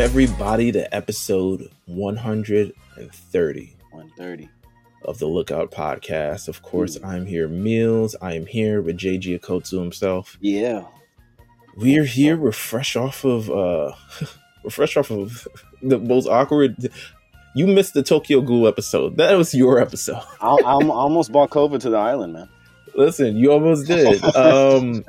Welcome everybody to episode 130 130. of the Lookout Podcast. Of course, I'm here, Meelz. I am here with JG Akotsu himself. Yeah. We are here. We're fresh off of uh we're fresh off of the most awkward you missed the Tokyo Ghoul episode. That was your episode. I, I alm- almost bought COVID to the island, man. Listen, you almost did. Um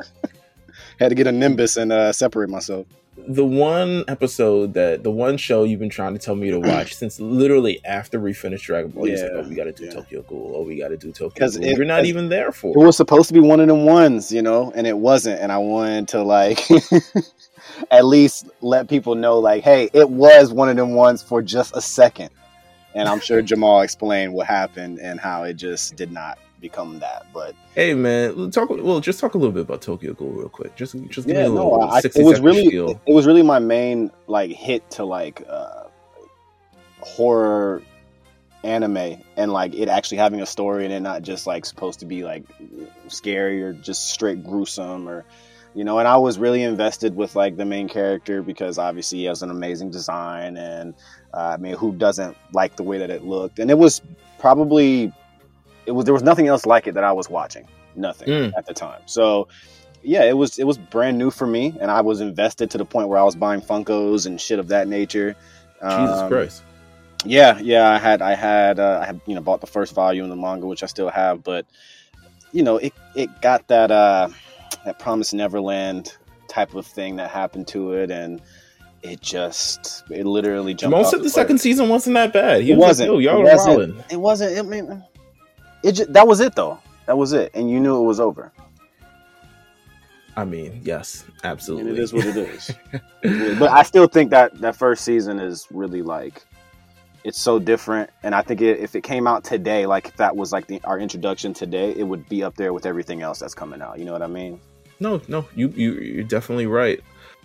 Had to get a Nimbus and uh, separate myself. The one episode that the one show you've been trying to tell me to watch since literally after we finished Dragon Ball, you said, "Oh, we got to do yeah. Tokyo Ghoul. Oh, we got to do Tokyo Ghoul." it- You're not even there for. It was supposed to be one of them ones, you know, and it wasn't. And I wanted to like at least let people know, like, hey, it was one of them ones for just a second. And I'm sure Jamal explained what happened and how it just did not become that. But Hey, man, talk. Well, just talk a little bit about Tokyo Ghoul real quick. Just, just give yeah, me a no, little. I, 60 it was really spiel. it was really my main like hit to like uh horror anime and like it actually having a story and it not just like supposed to be like scary or just straight gruesome or you know and i was really invested with like the main character because obviously he has an amazing design and uh, i mean who doesn't like the way that it looked and it was probably it was there was nothing else like it that i was watching nothing Mm. at the time so yeah it was it was brand new for me and i was invested to the point where i was buying funkos and shit of that nature Jesus Um, Christ. yeah, yeah, I had, I had, uh, I had, you know, bought the first volume of the manga, which I still have, but you know, it it got that uh that Promise Neverland type of thing that happened to it, and it just, it literally jumped. Most said the cliff. second season wasn't that bad. He It was wasn't. Like, Yo, y'all It wasn't. wilding. It wasn't. I mean, it just, that was it though. That was it, and you knew it was over. I mean, yes, absolutely. And it is what it is. but I still think that that first season is really like it's so different and i think it, if it came out today like if that was like the, our introduction today it would be up there with everything else that's coming out you know what i mean No, no, you you you're definitely right.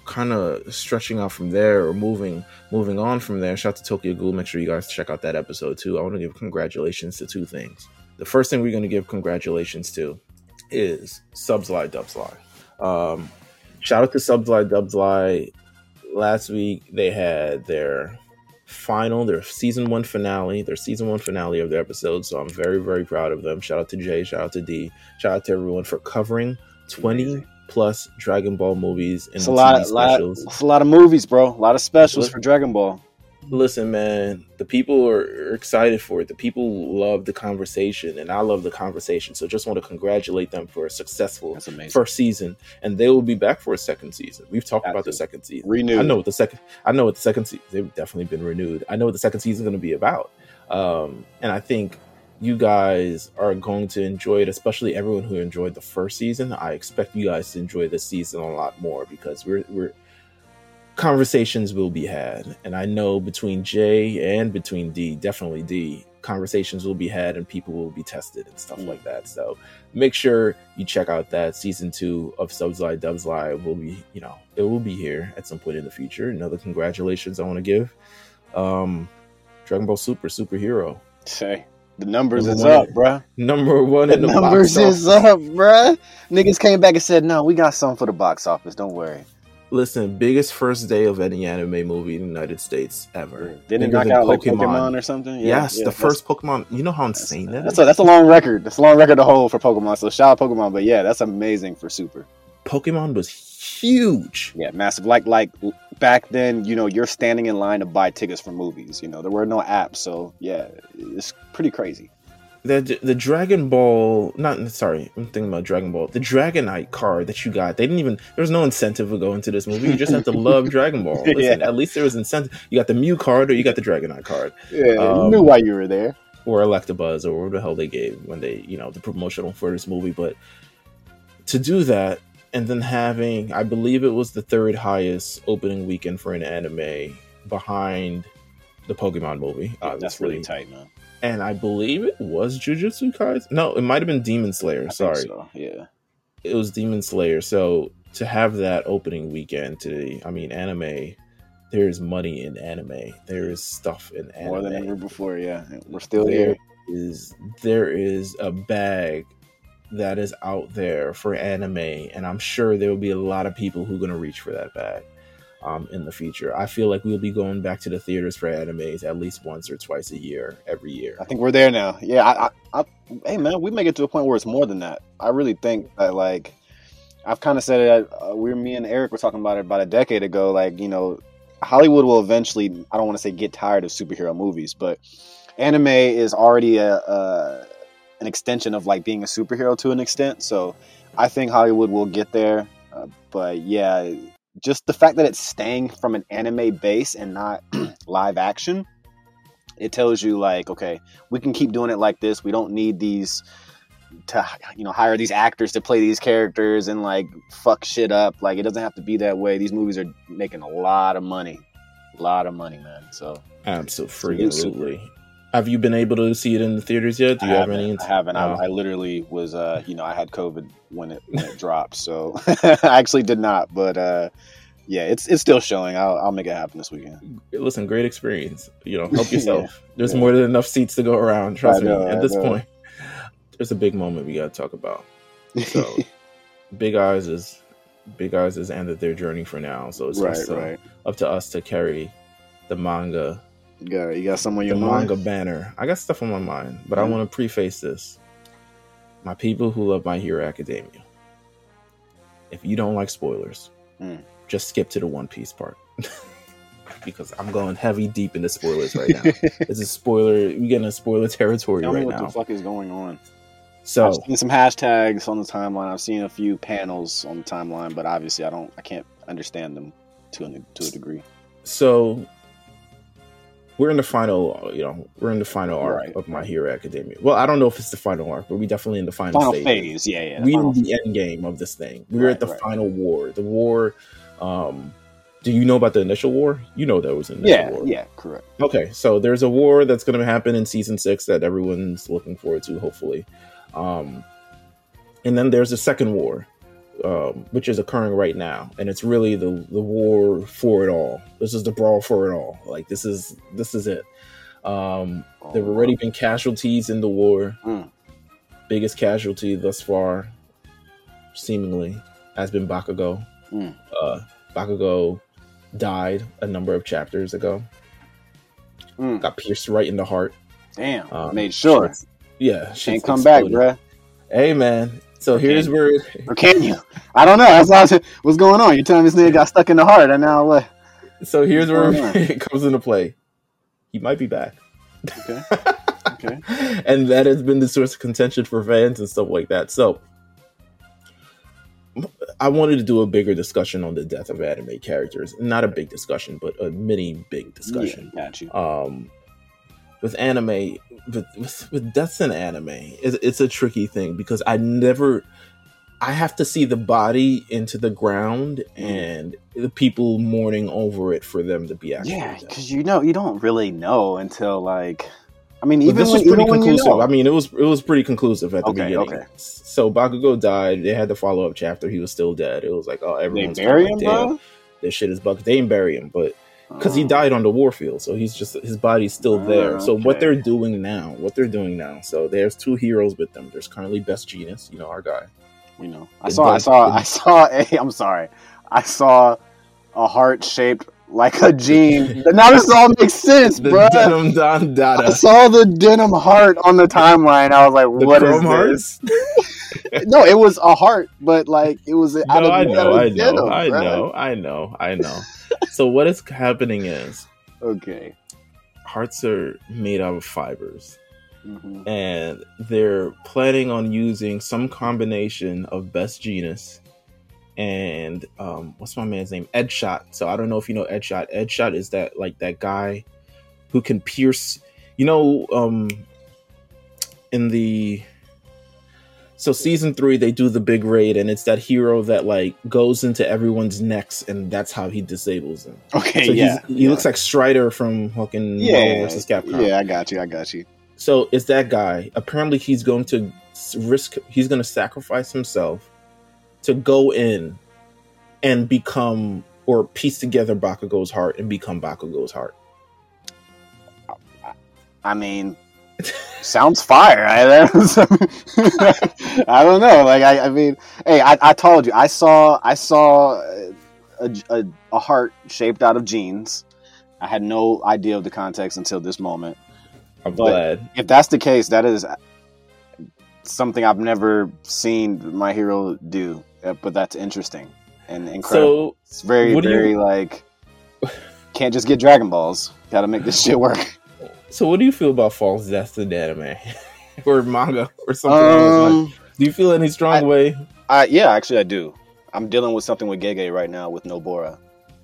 Kind of stretching out from there or moving moving on from there. Shout out to Tokyo Ghoul. Make sure you guys check out that episode too. I want to give congratulations to two things. The first thing we're going to give congratulations to is Subslide Dubslide. Um, shout out to Subslide Dubslide. Last week they had their final, their season one finale, their season one finale of their episode. So I'm very, very proud of them. Shout out to Jay, shout out to D, shout out to everyone for covering 20 plus Dragon Ball movies and it's a lot, TV lot, specials. it's a lot of movies bro a lot of specials for dragon ball Listen, man, the people are are excited for it. The people love the conversation, and I love the conversation. So just want to congratulate them for a successful first season, and they will be back for a second season. We've talked Got about the second season. renewed I know what the second. I know what the second season. They've definitely been renewed. I know what the second season is going to be about, um, and I think you guys are going to enjoy it. Especially everyone who enjoyed the first season. I expect you guys to enjoy this season a lot more because we're we're conversations will be had, and I know between J and between D, definitely D, conversations will be had and people will be tested and stuff Mm. like that. So make sure you check out that season two of Subsline Dubsline will be, you know, it will be here at some point in the future. Another congratulations I want to give. Um Dragon Ball Super superhero. say the numbers Number is up bruh Number one the in the numbers is up bruh niggas came back and said no we got something for the box office don't worry Listen, biggest first day of any anime movie in the United States ever. didn't it knock out like pokemon or something Yeah, yes, yeah, the first Pokemon. You know how insane that That's is? a, that's a long record. That's a long record to hold for Pokemon. So shout out Pokemon, but yeah, that's amazing for Super. Pokemon was huge. Yeah, massive. Like like back then, you know, you're standing in line to buy tickets for movies. You know, there were no apps, so yeah, it's pretty crazy. The the Dragon Ball, not sorry, I'm thinking about Dragon Ball. The Dragonite card that you got, they didn't even. There was no incentive to go into this movie. You just had to love Dragon Ball. Listen, Yeah. at least there was incentive. You got the Mew card or you got the Dragonite card Yeah, Um, you knew why you were there. or Electabuzz or whatever the hell they gave when they, you know, the promotional for this movie. But to do that and then having, I believe it was the third highest opening weekend for an anime behind the Pokemon movie. that's really tight, man. And I believe it was Jujutsu Kaisen. No, it might have been Demon Slayer. I Sorry, so, Yeah. it was Demon Slayer. So to have that opening weekend today, I mean, anime. There's money in anime. There is stuff in anime. More than ever before. Yeah, we're still There here. is there is a bag that is out there for anime, and I'm sure there will be a lot of people who are going to reach for that bag. Um, in the future. I feel like we'll be going back to the theaters for animes at least once or twice a year, every year. I think we're there now. Yeah, I, I, I hey man, we make it to a point where it's more than that. I really think that like I've kind of said it. Uh, we, me and Eric were talking about it about a decade ago. Like you know, Hollywood will eventually. I don't want to say get tired of superhero movies, but anime is already a, a an extension of like being a superhero to an extent. So I think Hollywood will get there. Uh, but yeah, just the fact that it's staying from an anime base and not live action, it tells you like, okay, we can keep doing it like this. We don't need these to you know hire these actors to play these characters and like fuck shit up. Like it doesn't have to be that way. These movies are making a lot of money, a lot of money, man. So absolutely. Have you been able to see it in the theaters yet? Do you I have any? I haven't. I, I, literally was, uh, you know, I had COVID when it when it dropped, so I actually did not. But uh, yeah, it's it's still showing. I'll I'll make it happen this weekend. Listen, great experience. You know, help yourself. yeah, There's yeah. more than enough seats to go around. Trust know, me. At I this know. point, there's a big moment we got to talk about. So, Big Eyes is Big Eyes has ended their journey for now. So it's right, just, uh, right. up to us to carry the manga you got you got some on your the mind? manga banner. I got stuff on my mind, but mm-hmm. I want to preface this. My people who love My Hero Academia. If you don't like spoilers, mm. just skip to the One Piece part. because I'm going heavy deep into spoilers right now. this is spoiler. We're getting a spoiler territory Tell right me what now. What the fuck is going on? So I've seen some hashtags on the timeline. I've seen a few panels on the timeline, but obviously I don't. I can't understand them to a, to a degree. So we're in the final, you know, we're in the final arc right. of My Hero Academia. Well, I don't know if it's the final arc, but we definitely in the final, final stage. phase. Yeah, yeah. We're in the end game of this thing. We're right, at the right. final war. The war. Um, do you know about the initial war? You know there was an initial yeah, war. Yeah, correct. Okay, so there's a war that's going to happen in season six that everyone's looking forward to, hopefully. Um, and then there's a second war um, which is occurring right now, and it's really the the war for it all. This is the brawl for it all. Like this is this is it. Um, oh, there have already been casualties in the war. Mm. Biggest casualty thus far, seemingly, has been Bakugo. Mm. Uh, Bakugo died a number of chapters ago. Mm. Got pierced right in the heart. Damn, um, made sure. Yeah, can't come exploded. back, bruh. Hey man, so here's where, or can you? I don't know. That's what what's going on. You're telling me this nigga got stuck in the heart, and now what? So here's where it comes into play. He might be back. Okay. Okay. and that has been the source of contention for fans and stuff like that. So I wanted to do a bigger discussion on the death of anime characters. Not a big discussion, but a mini big discussion. Yeah, got you. Um, with anime, with, with, with deaths in anime, it's, it's a tricky thing because I never, I have to see the body into the ground and the people mourning over it for them to be actually. Yeah, because you know you don't really know until like. I mean, even this when, was pretty conclusive. You know. I mean, it was it was pretty conclusive at the okay, beginning. Okay. So Bakugo died. They had the follow up chapter. He was still dead. It was like, oh, everyone's they bury him, bro. This shit is buck. They didn't bury him, but because he died on the warfield, so he's just his body's still ah, there. So okay. what they're doing now, what they're doing now, so there's two heroes with them. There's currently Best Jeanist, you know our guy. We know. I saw. I saw. I saw. A, I'm sorry. I saw a heart shaped like a gene. now this all makes sense, the bro. Denim Don Dada. I saw the denim heart on the timeline. I was like, the "What is this?" no, it was a heart, but like it was. No, I know, I know, denim, I know, I know, I know. So what is happening is okay. hearts are made out of fibers. Mm-hmm. and they're planning on using some combination of best Jeanist and um what's my man's name? Edgeshot so i don't know if you know Edgeshot ed shot is that like that guy who can pierce you know um in the so season three, they do the big raid, and it's that hero that like goes into everyone's necks, and that's how he disables them. Okay, so yeah, he yeah. looks like Strider from fucking yeah, Marvel versus Capcom. Yeah, I got you. I got you. So it's that guy. Apparently, he's going to risk. He's going to sacrifice himself to go in and become or piece together Bakugo's heart and become Bakugo's heart. I mean, sounds fire. I, I don't know. Like I, I mean, hey, I, I told you, I saw, I saw a, a, a, heart shaped out of jeans. I had no idea of the context until this moment. I'm But- glad. If that's the case, that is something I've never seen my hero do. Uh, But that's interesting and incredible. So it's very, do you- very like can't just get Dragon Balls. Got to make this shit work. so what do you feel about false deaths in anime or manga or something? along those lines? Um, Do you feel any strong I- way? I, yeah, actually, I do. I'm dealing with something with Gege right now with Nobara.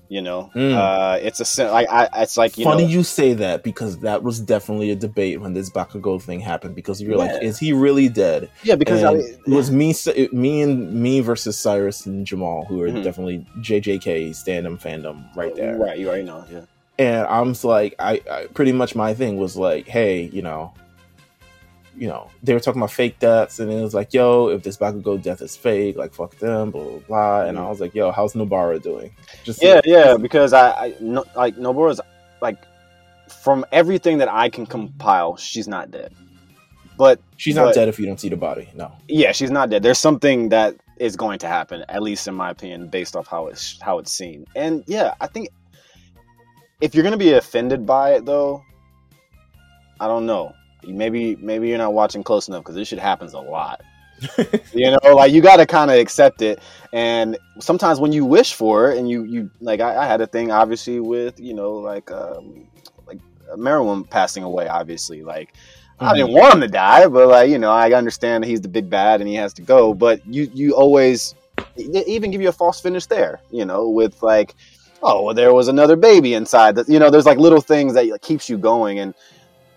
You know, Mm. uh, it's a like I, it's like you Funny know, you say that because that was definitely a debate when this Bakugo thing happened because you're like, is he really dead? yeah, because I, it was me, me and me versus Cyrus and Jamal, who are Mhm. definitely JJK stand-up fandom right there. right, you already know, yeah. And I'm just like, I, I pretty much my thing was like, hey, you know, you know, they were talking about fake deaths, and it was like, yo, if this Bakugo death is fake, like fuck them, blah blah blah. And I mm. was like, yo, how's Nobara doing? Just. Yeah, yeah, because I, I no, like Nobara's like from everything that I can compile, she's not dead. But she's not but- dead if you don't see the body. No. yeah, she's not dead. There's something that is going to happen, at least in my opinion, based off how it's how it's seen. And yeah, I think if you're gonna be offended by it, though, I don't know. Maybe maybe you're not watching close enough because this shit happens a lot. you know, like you got to kind of accept it. And sometimes when you wish for it, and you you like, I, I had a thing obviously with you know like um like Meruem passing away. Obviously, like I didn't want him to die, but like you know, I understand that he's the big bad and he has to go. But you you always even give you a false finish there, you know, with like, oh, well, there was another baby inside. That you know, there's like little things that like, keeps you going, and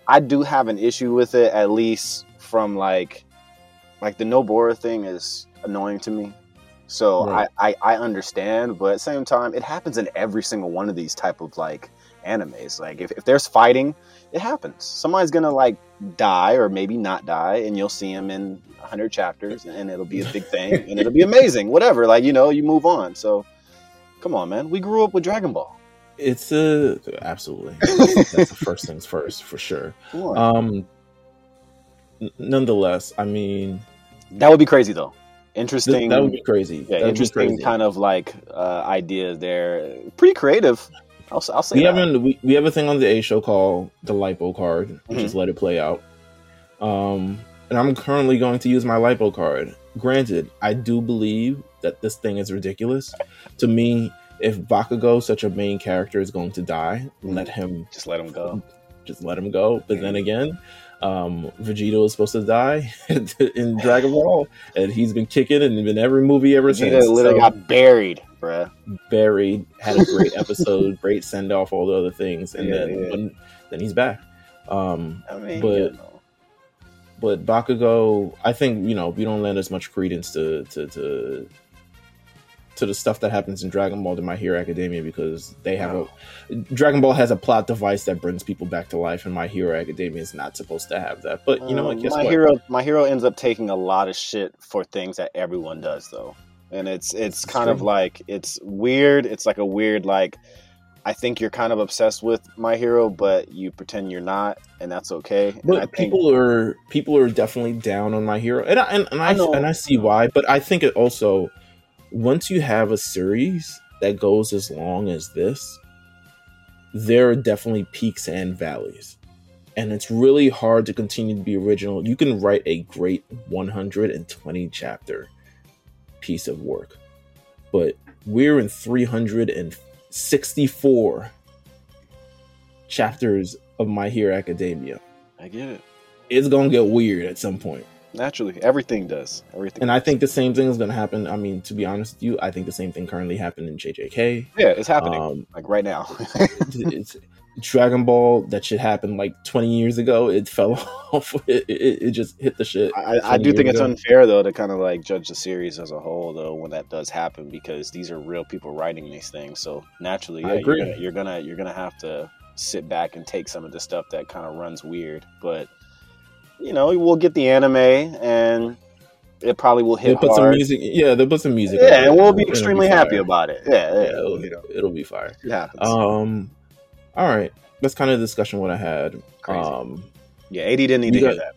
I do have an issue with it, at least from like like the no Nobara thing is annoying to me. So Right. I, I I understand, but at the same time, it happens in every single one of these type of like animes. Like if, if there's fighting, it happens. Somebody's gonna like die or maybe not die, and you'll see him in hundred chapters, and it'll be a big thing, and it'll be amazing. Whatever, like you know, you move on. So come on, man. We grew up with Dragon Ball. It's a absolutely. That's the first things first for sure. Um, n- nonetheless, I mean, that would be crazy though. th- Interesting. that would be crazy. yeah, That interesting crazy. kind of like uh, ideas there. Pretty creative. I'll, I'll say we that. haven't we, we have a thing on the A show called the lipo card, which Mhm. is let it play out. Um, and I'm currently going to use my lipo card. Granted, I do believe that this thing is ridiculous. To me, if Bakugo, such a main character, is going to die, let him Just let him go. just let him go. But then again, um, Vegeta was supposed to die in Dragon Ball, and he's been kicking and in every movie ever Vegeta since. literally So- got buried, bruh. buried, had a great episode, great send off, all the other things, and Yeah, then yeah. when, then he's back. Um, I mean, But-. But Bakugo, I think you know we don't lend as much credence to to to, to the stuff that happens in Dragon Ball to My Hero Academia because they have No. a Dragon Ball has a plot device that brings people back to life, and My Hero Academia is not supposed to have that. But you know what? Um, my what? hero, my hero ends up taking a lot of shit for things that everyone does, though, and it's it's kind of like it's weird. It's like a weird like. I think you're kind of obsessed with my hero, but you pretend you're not, and that's okay. And But think, people are people are definitely down on my hero, and I, and, and I, I and I see why. But I think it also once you have a series that goes as long as this, there are definitely peaks and valleys, and it's really hard to continue to be original. You can write a great 120 chapter piece of work, but we're in 364 chapters of My Hero Academia I get it. it's gonna get weird at some point. Naturally, everything does. Everything. And I think the same thing is gonna happen. I mean, to be honest with you, I think the same thing currently happened in JJK. yeah, it's happening Um, like right now. it's Dragon Ball that should happen like 20 years ago. It fell off. It, it, it just hit the shit. I, I do think years it's unfair though to kind of like judge the series as a whole though when that does happen because these are real people writing these things. So naturally, yeah, you're gonna, you're gonna you're gonna have to sit back and take some of the stuff that kind of runs weird. But you know, we'll get the anime and it probably will They'll hit put some music. Yeah, they'll put some music. on yeah, and we'll be It'll extremely fire. happy about it. Yeah, Yeah, yeah, it'll, you know, it'll be fire. it happens. Um, all right, that's kind of the discussion what I had. Crazy. Um, yeah, AD didn't need you to hear that.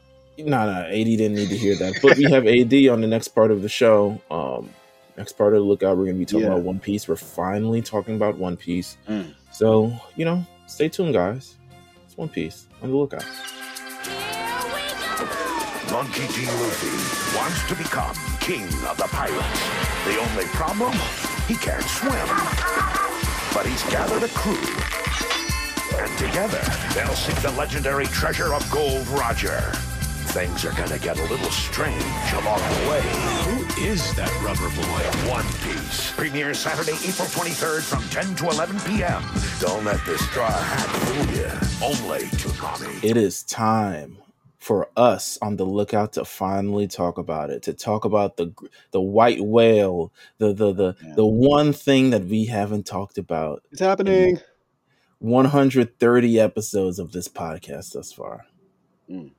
no, no, AD didn't need to hear that, but we have AD on the next part of the show. Um, Next part of the lookout, we're gonna be talking Yeah. about One Piece. We're finally talking about One Piece. Mm. So you know, stay tuned, guys. It's One Piece on the lookout. Monkey D. Luffy wants to become king of the pirates. The only problem? He can't swim. But he's gathered a crew. And together, they'll seek the legendary treasure of Gold Roger. Things are gonna get a little strange along the way. Who is that rubber boy? One Piece premieres Saturday, April 23rd from 10 to 11 p.m. Don't let this straw hat fool you. Only Toonami. It is time for us on the lookout to finally talk about it. To talk about the the white whale, the the the Yeah. the one thing that we haven't talked about. It's happening. 130 episodes of this podcast thus far. Mm.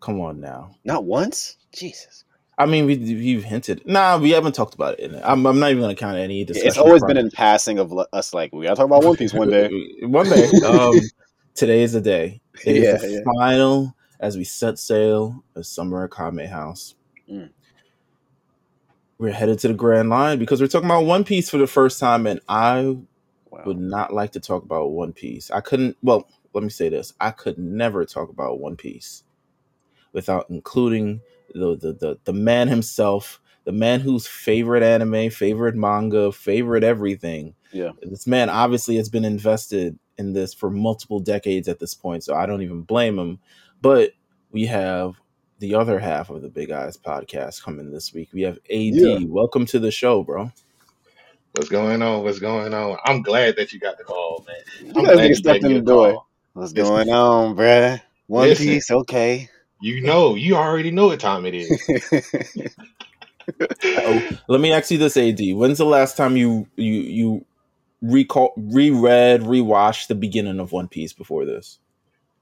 Come on now. Not once. Jesus. I mean, we we've hinted. Nah, we haven't talked about it. I'm, I'm not even going to count any discussion. It's always been in passing of us like we gotta talk about One Piece one day. one day. Um, today is the day. It is Yeah, the yeah. final as we set sail of summer at Kame House. Mm. We're headed to the Grand Line because we're talking about One Piece for the first time, and I Wow. would not like to talk about One Piece. I couldn't. Well, let me say this: I could never talk about One Piece without including the the the, the man himself, the man whose favorite anime, favorite manga, favorite everything. Yeah. This man obviously has been invested in this for multiple decades at this point, so I don't even blame him. But we have the other half of the Big Eyes podcast coming this week. We have AD. Yeah. Welcome to the show, bro. What's going on? What's going on? I'm glad that you got the call, man. I'm guys glad niggas you stepped in the door. call. What's Listen. going on, bruh? One Listen. Piece, okay. You know, you already know what time it is. Oh, let me ask you this, AD. When's the last time you you you recall reread, rewatched the beginning of One Piece before this?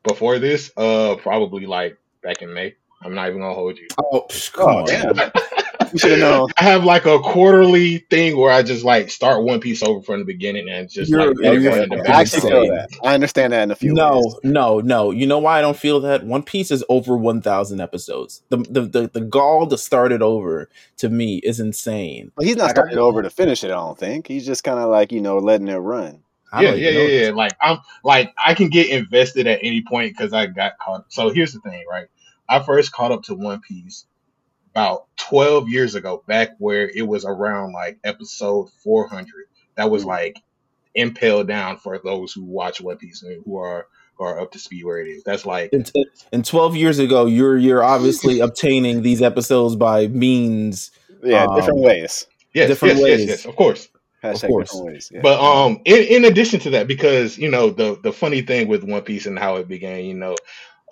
Before this, uh, probably like back in May. I'm not even gonna hold you. Oh, psh, come oh on. damn! You should have known. I have like a quarterly thing where I just like start One Piece over from the beginning and just You're- like let it you're- run in the you're I actually feel that. I understand that in a few No, ways. no, no. You know why I don't feel that? One Piece is over one thousand episodes. The, the the the gall to start it over to me is insane. But he's not Like, starting over to finish it. I don't think he's just kind of like you know letting it run. I yeah, yeah, yeah, yeah. Like I'm like I can get invested at any point because I got caught. So here's the thing, right? I first caught up to One Piece about 12 years ago, back where it was around like episode 400. That was Mm. like Impel Down for those who watch One Piece and who are who are up to speed where it is. That's like And, and twelve years ago, you're you're obviously obtaining these episodes by means. Yeah, Um, different ways. yes, different yes, ways. yes, yes, of course. Hashtag course. ways. Yeah. But um, in, in addition to that, because you know the the funny thing with One Piece and how it began, you know,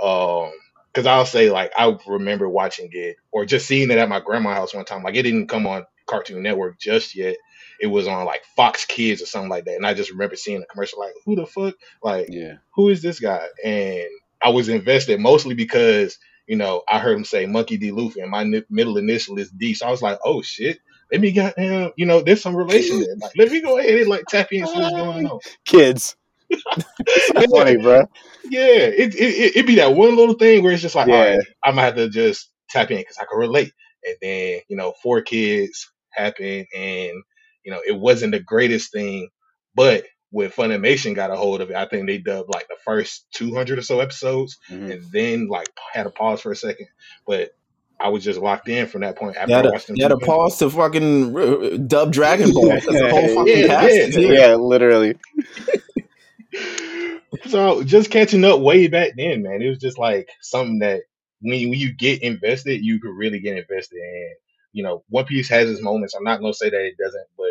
um, because I'll say like I remember watching it or just seeing it at my grandma's house one time. Like it didn't come on Cartoon Network just yet. It was on like Fox Kids or something like that, and I just remember seeing the commercial like, who the fuck, like yeah, who is this guy? And I was invested mostly because you know I heard him say Monkey D. Luffy, and my ni- middle initial is D, so I was like, oh shit. Let me get him. You know, there's some relation there. Like, let me go ahead and like tap in and see what's going on. kids. Yeah, Funny, bro. yeah. It, it it be that one little thing where it's just like, Yeah. all right, I'm gonna have to just tap in because I can relate. And then you know, 4Kids happen, and you know, it wasn't the greatest thing, but when Funimation got a hold of it, I think they dubbed like the first 200 or so episodes, Mhm. and then like had a pause for a second. But I was just locked in from that point after You had, a, you had a pause to fucking uh, dub Dragon Ball. 'cause the whole fucking Yeah, cast yeah, is. Yeah, literally. So just catching up way back then, man, it was just like something that when when you get invested, you could really get invested in. You know, One Piece has its moments. I'm not gonna say that it doesn't, but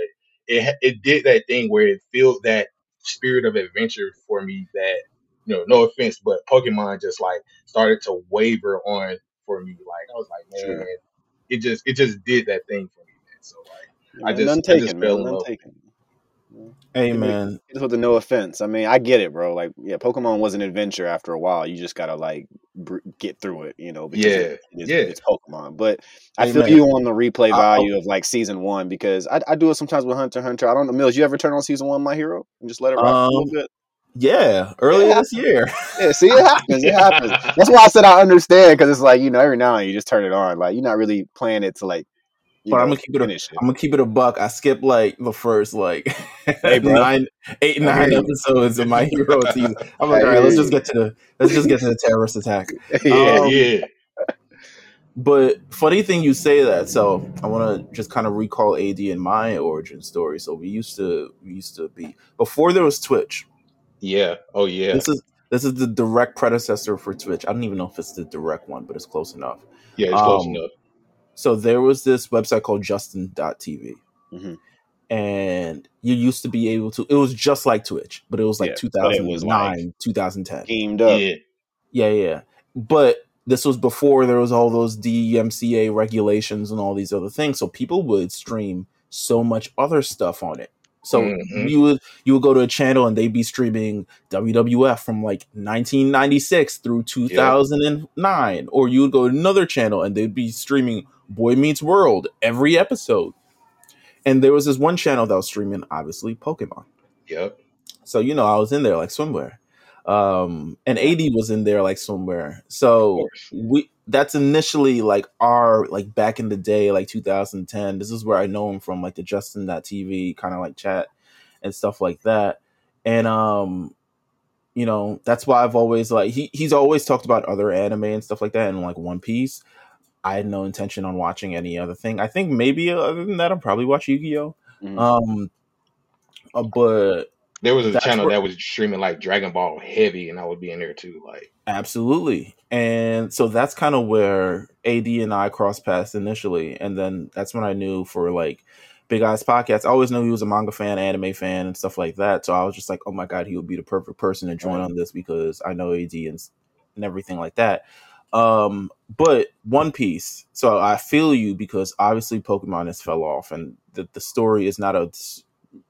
it it did that thing where it filled that spirit of adventure for me. That you know, no offense, but Pokemon just like started to waver on for me. Like I was like, man, Sure. it just it just did that thing for me, man. So like, I Yeah, just- none I just taken, fell man. in None love. Hey man, with the no offense. I mean, I get it, bro. Like, yeah, Pokemon was an adventure after a while. You just gotta like br- get through it, you know. Because Yeah, it, it is, yeah. it's Pokemon. But I Hey, feel man. you on the replay I- value of like season one because I, I do it sometimes with Hunter Hunter. I don't know, Meelz. You ever turn on season one, My Hero, and just let it rock a Um, little bit? yeah, earlier this year. Yeah, see, it happens. It happens. That's why I said I understand because it's like you know every now and then you just turn it on. Like you're not really playing it to like You But I'm gonna keep it. A, it. I'm gonna keep it a buck. I skipped like the first like Hey, nine, eight, nine episodes of my hero season. I'm like, I all right, let's just get to the let's just get to the terrorist attack. yeah. Um, yeah. But funny thing you say that. So I want to just kind of recall AD and my origin story. So we used to we used to be before there was Twitch. Yeah. Oh yeah. This is this is the direct predecessor for Twitch. I don't even know if it's the direct one, but it's close enough. Yeah, it's close Um, enough. So there was this website called Justin.tv. Mhm. And you used to be able to it was just like Twitch, but it was like Yeah, but it was 2009, 2010. Teamed up. Yeah. Yeah, yeah. But this was before there was all those DMCA regulations and all these other things. So people would stream so much other stuff on it. So Mhm. you would you would go to a channel and they'd be streaming WWF from like 1996 through 2009, or you would go to another channel and they'd be streaming Boy Meets World every episode. And there was this one channel that was streaming obviously Pokemon. Yep. So you know, I was in there like swimwear, um, and AD was in there like swimwear. So we that's initially like our like back in the day, like 2010. This is where I know him from, like the Justin.tv kind of like chat and stuff like that. And um, you know, that's why I've always like he he's always talked about other anime and stuff like that, and like One Piece. I had no intention on watching any other thing. I think maybe other than that, I'll probably watch Yu Gi Oh. Mhm. Um, uh, but There was a channel where- that was streaming like Dragon Ball heavy, and I would be in there too. Like, Absolutely. And so that's kind of where AD and I crossed paths initially. And then that's when I knew for like Big Eyes Podcast, I always knew he was a manga fan, anime fan, and stuff like that. So I was just like, oh my God, he would be the perfect person to join Right. on this because I know AD and, and everything like that. Um, but One Piece, so I feel you because obviously Pokemon has fell off and the, the story is not a,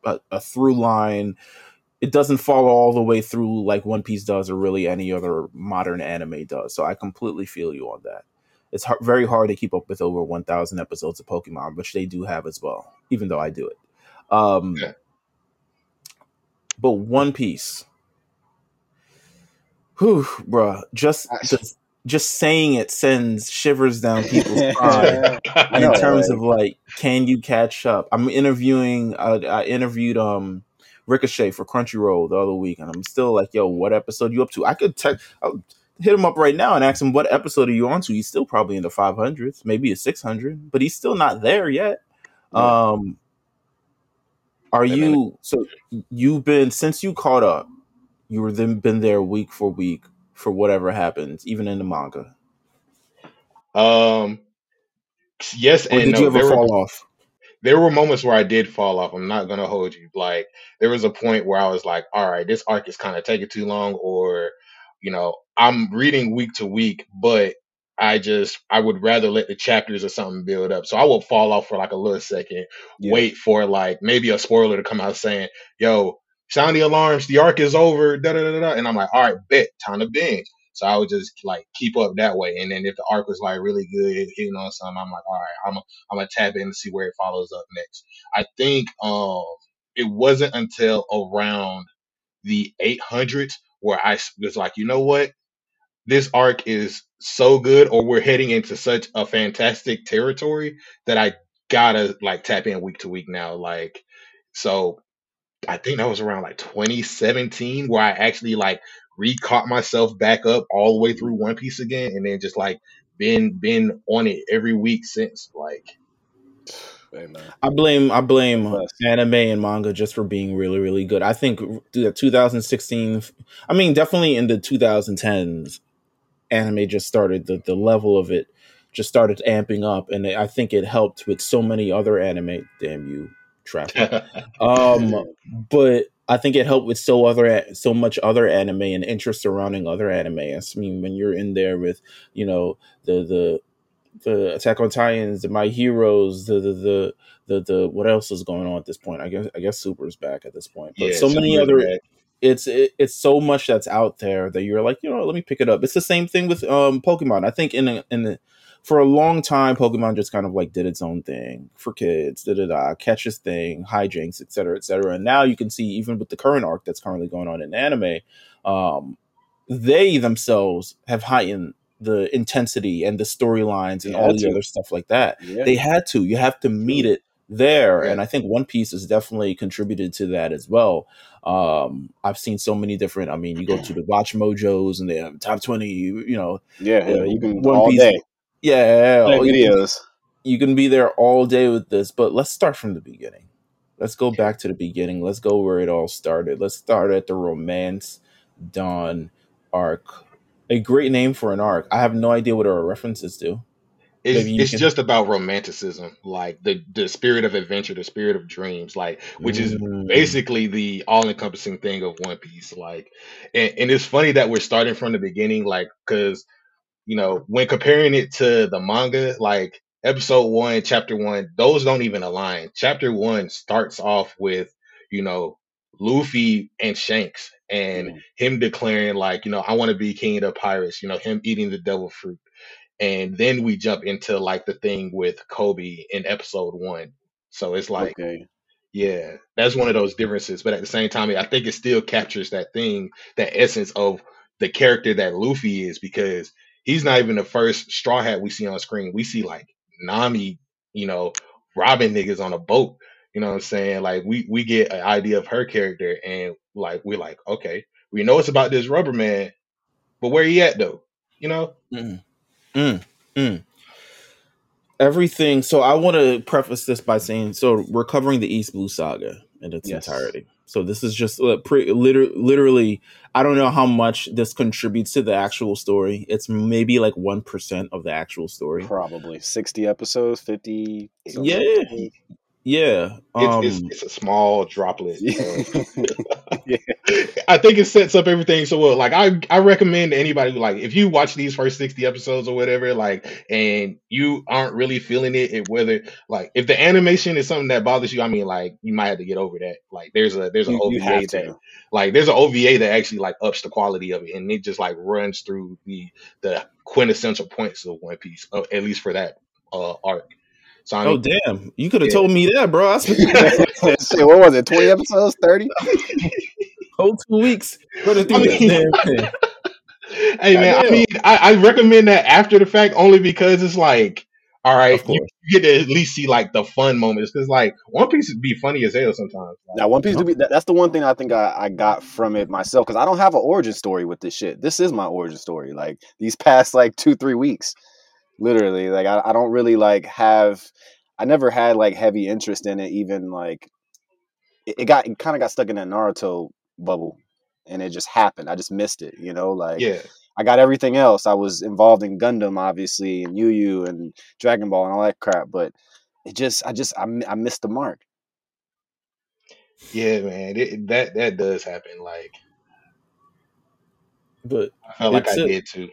a, a through line it doesn't follow all the way through like One Piece does or really any other modern anime does. So I completely feel you on that. It's hard, very hard to keep up with over 1,000 episodes of Pokemon, which they do have as well, even though I do it. Um, Yeah. But One Piece, whew, bruh, just I- just, just saying it sends shivers down people's spine in know, terms right? of like can you catch up? I'm interviewing uh, i interviewed um ricochet for crunchyroll the other week and i'm still like yo what episode you up to? I could text i'll hit him up right now and ask him what episode are you on to? He's still probably in the 500s maybe a 600 but he's still not there yet. Yeah. um are you so you've been since you caught up you were then been there week for week for whatever happens even in the manga um, yes or and did no. you ever There were fall off there were moments where I did fall off. I'm not gonna hold you. Like there was a point where I was like, all right, this arc is kind of taking too long, or you know, I'm reading week to week, but I just I would rather let the chapters or something build up. So I will fall off for like a little second, Yeah. wait for like maybe a spoiler to come out saying, yo, sound the alarms, the arc is over, da da da da. And I'm like, all right, bet, time to binge. So I would just like keep up that way. And then if the arc was like really good, hitting on something, I'm like, all right, I'm I'm gonna tap in and see where it follows up next. I think um it wasn't until around the 800s where I was like, you know what, this arc is so good, or we're heading into such a fantastic territory that I gotta like tap in week to week now. Like, so I think that was around like 2017 where I actually like re-caught myself back up all the way through One Piece again, and then just like been been on it every week since. Like, Hey. I blame I blame Bless. anime and manga just for being really really good. I think the 2016 I mean definitely in the 2010s anime just started the the level of it just started amping up and I think it helped with so many other anime damn you traffic. Um but I think it helped with so other so much other anime and interest surrounding other anime. I mean when you're in there with, you know, the the the Attack on Titans, the My Heroes, the the the the, the what else is going on at this point? I guess I guess Super's back at this point, but yeah, so many other. Bad. It's it, it's so much that's out there that you're like, you know, let me pick it up. It's the same thing with um Pokemon. I think in a, in the for a long time, Pokemon just kind of like did its own thing for kids, da da da, catch its thing, hijinks, et cetera, et cetera. And now you can see even with the current arc that's currently going on in anime, um, they themselves have heightened the intensity and the storylines and all the to. other stuff like that. Yeah. They had to. You have to meet it there, Yeah. and I think One Piece has definitely contributed to that as well. Um, I've seen so many different. I mean, you go to the Watch Mojos and they have top twenty. You know, yeah, yeah, you can One all Piece day yeah, play oh, you can- videos. you can be there all day with this, but let's start from the beginning. Let's go back to the beginning. Let's go where it all started. Let's start at the Romance Dawn arc. A great name for an arc. I have no idea what our references to. It's, it's can- just about romanticism, like the the spirit of adventure, the spirit of dreams, like which is Mm. basically the all encompassing thing of One Piece. Like, and, and it's funny that we're starting from the beginning, like because you know when comparing it to the manga, like episode one, chapter one, those don't even align. Chapter one starts off with you know Luffy and Shanks and Mhm. him declaring like you know I want to be king of the pirates. You know him eating the devil fruit and then we jump into like the thing with Koby in episode one. So it's like, okay. yeah, that's one of those differences. But at the same time, I think it still captures that thing, that essence of the character that Luffy is, because he's not even the first straw hat we see on screen. We see like Nami, you know, robbing niggas on a boat. You know what I'm saying? Like we we get an idea of her character, and like we're like, okay, we know it's about this rubber man, but where he at though? You know? Mm. Mm. Mm. Everything. So I want to preface this by saying, so we're covering the East Blue Saga in its Yes. entirety. So this is just uh, pre- liter- literally. I don't know how much this contributes to the actual story. It's maybe like one percent of the actual story. Probably sixty episodes, fifty. something Yeah. Like that. Yeah. It's, Um, it's, it's a small droplet. uh, Yeah. I think it sets up everything so well. Like I, I recommend anybody like if you watch these first sixty episodes or whatever, like, and you aren't really feeling it, it whether like if the animation is something that bothers you, I mean, like you might have to get over that. Like there's a there's an You, you OVA have that like there's an OVA that actually like ups the quality of it, and it just like runs through the the quintessential points of One Piece, uh, at least for that uh arc. So I oh damn! You could have Yeah. told me that, bro. I spent Shit, what was it? Twenty episodes? Thirty? whole two weeks running through I mean- damn thing. Hey man, I Goddamn. mean, I, I recommend that after the fact only because it's like, all right, Of you get to at least see like the fun moments because like One Piece would be funny as hell sometimes. Like, Now, One Piece do be that, that's the one thing I think I, I got from it myself because I don't have an origin story with this shit. This is my origin story. Like these past like two three weeks, literally. Like I, I don't really like have. I never had like heavy interest in it. Even like it, it got it kind of got stuck in that Naruto bubble, and it just happened. I just missed it. You know, like yeah, I got everything else. I was involved in Gundam, obviously, and Yu Yu and Dragon Ball and all that crap, but it just I just I, I missed the mark. yeah, man, it, that that does happen. Like But I felt like I did too.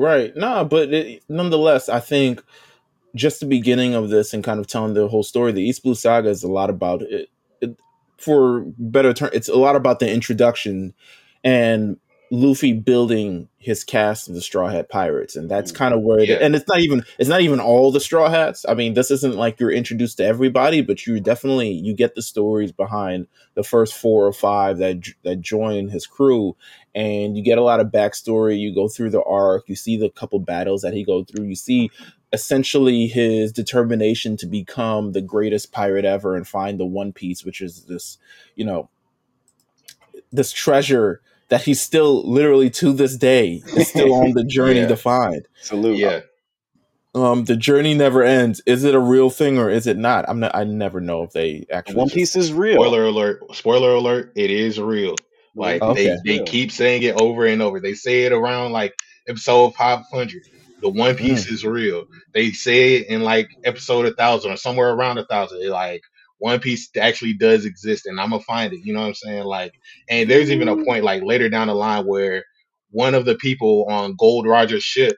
Right. Nah, but it, nonetheless, I think just the beginning of this and kind of telling the whole story, the East Blue Saga is a lot about it. it for better term, it's a lot about the introduction and Luffy building his cast of the Straw Hat Pirates, and that's kind of where. It, and it's not even it's not even all the Straw Hats. I mean, this isn't like you're introduced to everybody, but you definitely you get the stories behind the first four or five that that join his crew, and you get a lot of backstory. You go through the arc, you see the couple battles that he go through, you see essentially his determination to become the greatest pirate ever and find the One Piece, which is this, you know, this treasure that he's still literally to this day is still on the journey Yeah. to find. Salute. Yeah, Um, the journey never ends. Is it a real thing or is it not? I'm not. I never know if they actually. One Piece is real. spoiler alert! Spoiler alert! It is real. Like Okay. they they Yeah. keep saying it over and over. They say it around like episode five hundred. The One Piece Mm. is real. They say it in like episode a thousand or somewhere around a thousand. They're like One Piece actually does exist, and I'm gonna find it. You know what I'm saying? Like, and there's even a point like later down the line where one of the people on Gold Roger's ship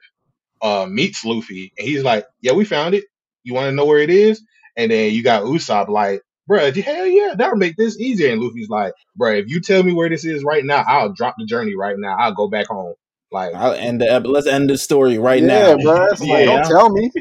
uh meets Luffy, and he's like, "Yeah, we found it. You want to know where it is?" And then you got Usopp like, "Bruh, hell yeah, that'll make this easier." And Luffy's like, "Bruh, if you tell me where this is right now, I'll drop the journey right now. I'll go back home." Like, I'll end the. ep- Let's end the story right yeah, now. bro. It's like, don't tell me.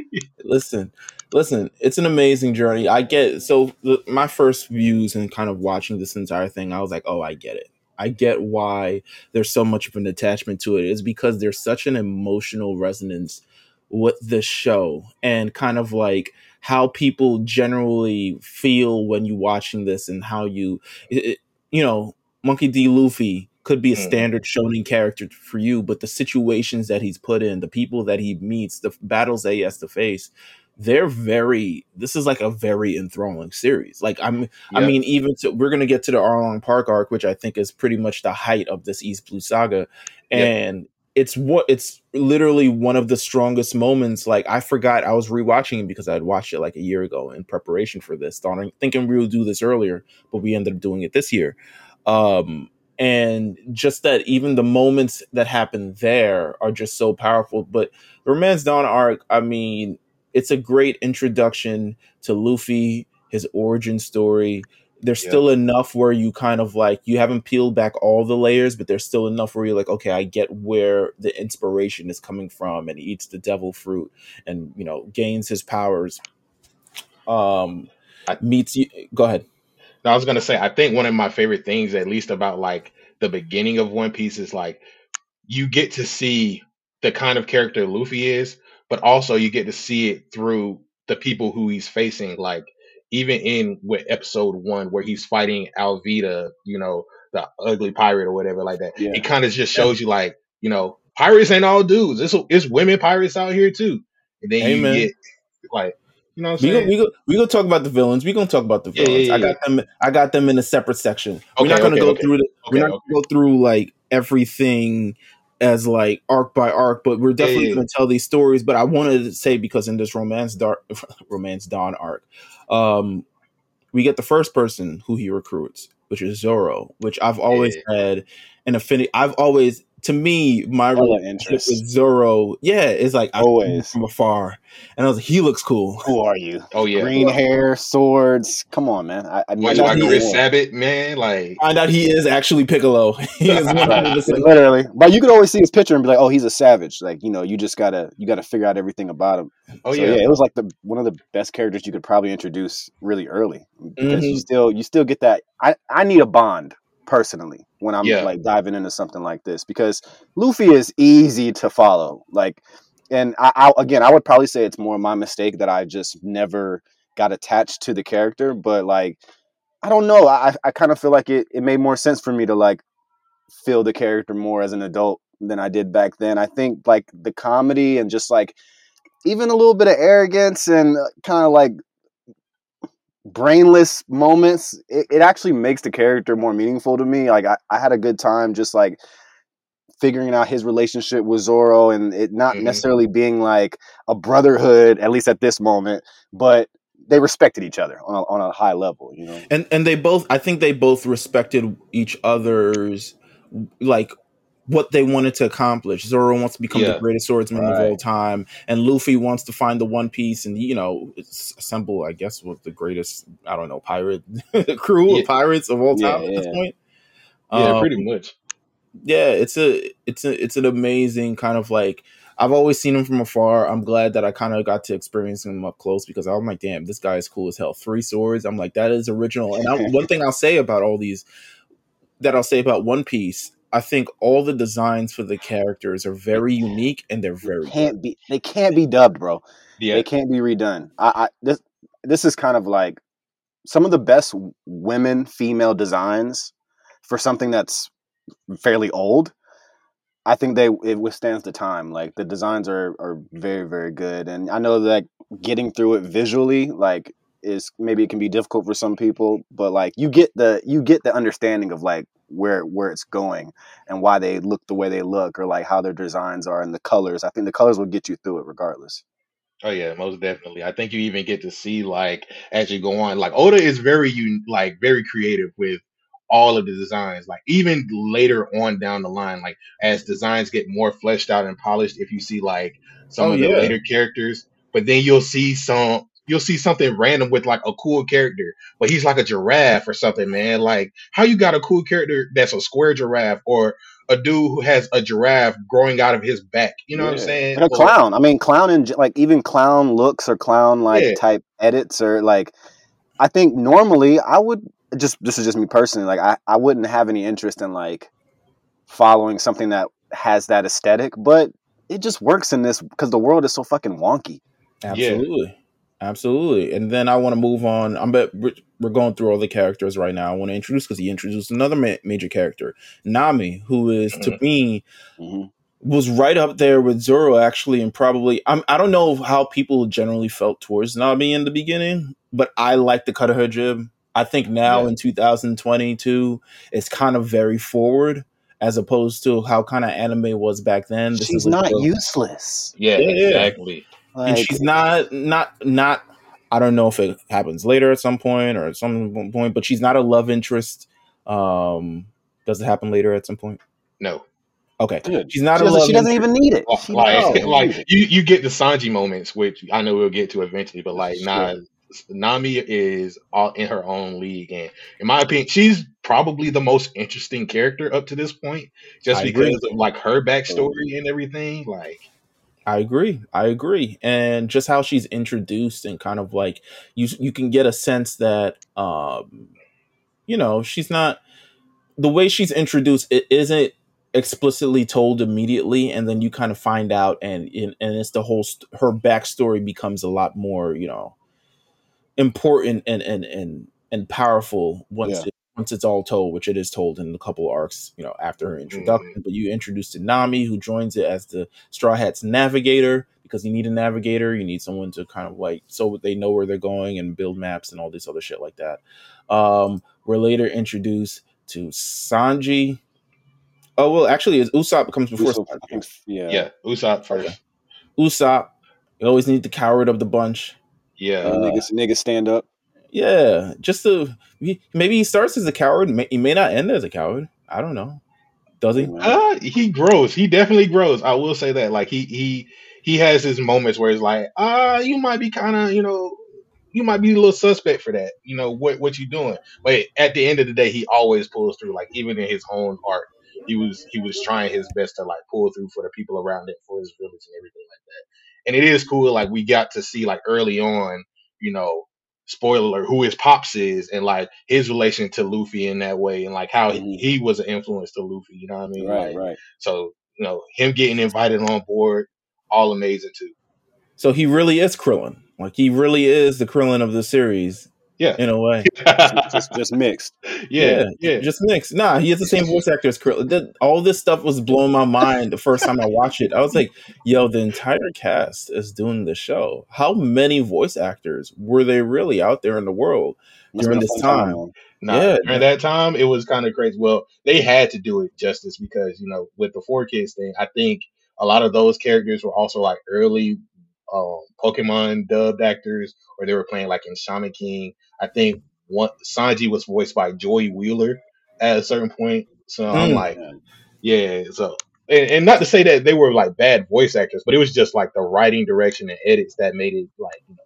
listen listen it's an amazing journey i get so the, my first views and kind of watching this entire thing i was like oh i get it I get why there's so much of an attachment to. It's because there's such an emotional resonance with the show and kind of like how people generally feel when you're watching this and how you it, it- you know monkey d luffy could be a Mhm. standard shonen character for you but the situations that he's put in the people that he meets the battles that he has to face they're very this is like a very enthralling series like i'm i mean even to, we're gonna get to the arlong park arc which i think is pretty much the height of this east blue saga and it's what it's literally one of the strongest moments. Like I forgot I was rewatching it because I had watched it like a year ago in preparation for this, thinking we would do this earlier, but we ended up doing it this year. Um, and just that even the moments that happen there are just so powerful. But the Romance Dawn arc, I mean, it's a great introduction to Luffy, his origin story. There's Yeah. still enough where you kind of like you haven't peeled back all the layers, but there's still enough where you're like, okay, I get where the inspiration is coming from, and he eats the devil fruit, and you know gains his powers. Um, I- meets you. Go ahead. I was gonna say, I think one of my favorite things, at least about like the beginning of One Piece, is like you get to see the kind of character Luffy is, but also you get to see it through the people who he's facing. Like even in with episode one, where he's fighting Alvida, you know, the ugly pirate or whatever like that. Yeah. It kind of just shows you like, you know, pirates ain't all dudes. It's it's women pirates out here too. And then you Amen. get like, you know what I'm We go, saying? we go, we go talk about the villains. We gonna talk about the Yeah, yeah, villains. yeah, I got them. I got them in a separate section. we're not gonna okay, go okay. through the. Okay, we're not gonna go through like everything as like arc by arc, but we're definitely yeah. gonna tell these stories. But I wanted to say because in this romance dark romance dawn arc, um, we get the first person who he recruits, which is Zoro, which I've always had an affinity. I've always, to me, my Hella relationship interest. with Zoro, yeah, it's like I Always. from afar, and I was like, he looks cool. Who are you? Oh yeah. Green hair, swords. Come on, man. I, I Watch know like he Chris is. Sabbath, man. Like Find out he is actually Piccolo. he is Literally, but you could always see his picture and be like, "Oh, he's a savage." Like you know, you just gotta you gotta figure out everything about him. oh So, yeah. it was like the one of the best characters you could probably introduce really early because you Mhm. still you still get that. I I need a bond personally when I'm Yeah. like diving into something like this because Luffy is easy to follow. Like, and I, I again, I would probably say it's more my mistake that I just never got attached to the character. But like, I don't know. I I kind of feel like it it made more sense for me to like feel the character more as an adult than I did back then. I think like the comedy and just like even a little bit of arrogance and uh, kind of like brainless moments it, it actually makes the character more meaningful to me like I, I had a good time just like figuring out his relationship with Zoro and it not Mhm. necessarily being like a brotherhood at least at this moment but they respected each other on a, on a high level you know and and they both i think they both respected each other's like what they wanted to accomplish zoro wants to become Yeah. the greatest swordsman of all time and luffy wants to find the one piece and you know assemble i guess with the greatest i don't know pirate crew Yeah. of pirates of all time Yeah, at this point Yeah, Um, pretty much. yeah it's a it's a it's an amazing kind of like I've always seen him from afar. I'm glad that I kind of got to experience him up close because I'm like, damn, this guy is cool as hell. Three swords. I'm like, that is original. And I, one thing I'll say about all these, that I'll say about One Piece, I think all the designs for the characters are very unique and they're very good. can't be they can't be dubbed bro Yeah. They can't be redone. I, I this this is kind of like some of the best women female designs for something that's fairly old. I think they it withstands the time. Like the designs are are very very good, and I know that getting through it visually like is maybe it can be difficult for some people, but like you get the you get the understanding of like where where it's going and why they look the way they look or like how their designs are and the colors. I think the colors will get you through it regardless. Oh yeah, most definitely. I think you even get to see like as you go on, like Oda is very un- like very creative with all of the designs. Like even later on down the line, like as designs get more fleshed out and polished, if you see like some Oh, of the yeah. later characters, but then you'll see some you'll see something random with like a cool character, but he's like a giraffe or something, man. Like how you got a cool character that's a square giraffe or a dude who has a giraffe growing out of his back. You know what I'm saying? And a Or- clown. I mean, clown and like even clown looks or clown like Yeah. type edits or like. I think normally I would just this is just me personally. Like I, I wouldn't have any interest in like following something that has that aesthetic, but it just works in this because the world is so fucking wonky. Absolutely. Absolutely. And then I want to move on. I'm bet we're we're going through all the characters right now. I want to introduce because he introduced another ma- major character, Nami, who is to me hmm was right up there with Zoro actually, and probably I'm I don't know how people generally felt towards Nami in the beginning, but I like the cut of her jib. I think now Yeah. in 2022, it's kind of very forward as opposed to how kind of anime was back then. This She's is not girl- useless. Yeah, Yeah, yeah. Exactly. and she's not not not I don't know if it happens later at some point or at some point, but she's not a love interest. Um, does it happen later at some point? No, Okay, good. she's not she a doesn't, love. she doesn't even need it. Like- She like, like you, you get the Sanji moments, which I know we'll get to eventually, but like, nah, Nami is all in her own league, and in my opinion, she's probably the most interesting character up to this point, just I agree. because of like her backstory and everything. Like, I agree. I agree. And just how she's introduced and kind of like you you can get a sense that um you know, she's not the way she's introduced it isn't explicitly told immediately and then you kind of find out and and and it's the whole st- her backstory becomes a lot more, you know, important and and and and powerful once Yeah. It, once it's all told, which it is told in a couple arcs, you know, after her introduction. But you introduced to Nami, who joins it as the Straw Hats navigator because you need a navigator. You need someone to kind of like so they know where they're going and build maps and all this other shit like that. Um, we're later introduced to Sanji. Oh well, actually, it's Usopp comes before Usopp, I Sanji. yeah. yeah, Usopp first. Usopp. You always need the coward of the bunch. Yeah, Uh, niggas, niggas stand up. Yeah, just to maybe he starts as a coward. He may not end as a coward. I don't know. Does he? Uh, he grows. He definitely grows. I will say that. Like he he he has his moments where it's like, ah, you might be kind of, you know, you might be a little suspect for that. You know what what you doing? But at the end of the day, he always pulls through. Like even in his own art, he was he was trying his best to like pull through for the people around it, for his village and everything like that. And it is cool. Like we got to see like early on, you know. Spoiler alert, who his pops is and like his relation to Luffy in that way and like how Mhm. he was an influence to Luffy, you know what I mean? Right, Like, right. so, you know, him getting invited on board, all amazing too. So he really is Krillin. Like he really is the Krillin of the series Yeah. in a way. Just, just mixed. yeah, yeah. Just mixed. Nah, he has the same voice actor as Krillin. All this stuff was blowing my mind the first time I watched it. I was like, yo, the entire cast is doing the show. How many voice actors were they really out there in the world? Must During this fun time. man. Nah, Yeah. during that time, it was kind of crazy. Well, they had to do it justice because, you know, with the 4Kids thing, I think a lot of those characters were also like early um, Pokemon dubbed actors, or they were playing like in Shaman King. I think one Sanji was voiced by Joey Wheeler at a certain point. So I'm Mm. like, yeah, so and, and not to say that they were like bad voice actors, but it was just like the writing direction and edits that made it like you know,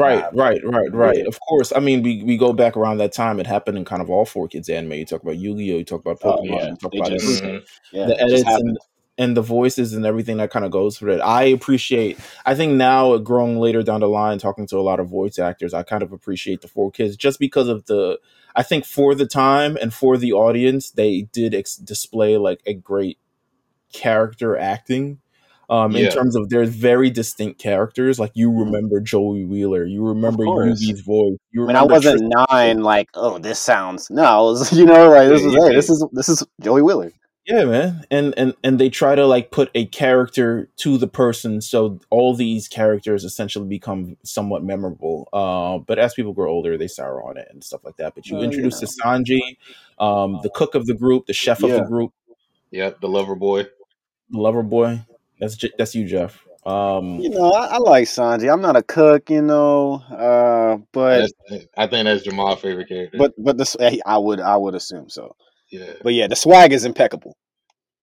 Right, right, right, right. yeah. Of course. I mean, we, we go back around that time. It happened in kind of all 4Kids anime. You talk about Yu-Gi-Oh, you talk about Oh, Pokemon, yeah. you talk They about just- everything. mhm. Yeah, the edits and, happened. And the voices and everything that kind of goes through it. I appreciate. I think now, growing later down the line, talking to a lot of voice actors, I kind of appreciate the 4Kids just because of the. I think for the time and for the audience, they did ex- display like a great character acting. Um, in Yeah. terms of there's very distinct characters, like you remember Joey Wheeler, you remember. Yugi's voice. You I mean, I wasn't Tristan- nine. Like, oh, this sounds no. Was, you know, like this Yeah, is you hey, did. this is this is Joey Wheeler. Yeah, man. And and and they try to like put a character to the person so all these characters essentially become somewhat memorable. Uh, but as people grow older, they sour on it and stuff like that. But you Well, you introduce know. to Sanji, um, the cook of the group, the chef of the group, Yeah, the lover boy. the lover boy. That's J- that's you, Jeff. Um, You know, I, I like Sanji. I'm not a cook, you know, uh, but I think that's Jamal's favorite character. but but this I would I would assume so. Yeah. But yeah, the swag is impeccable.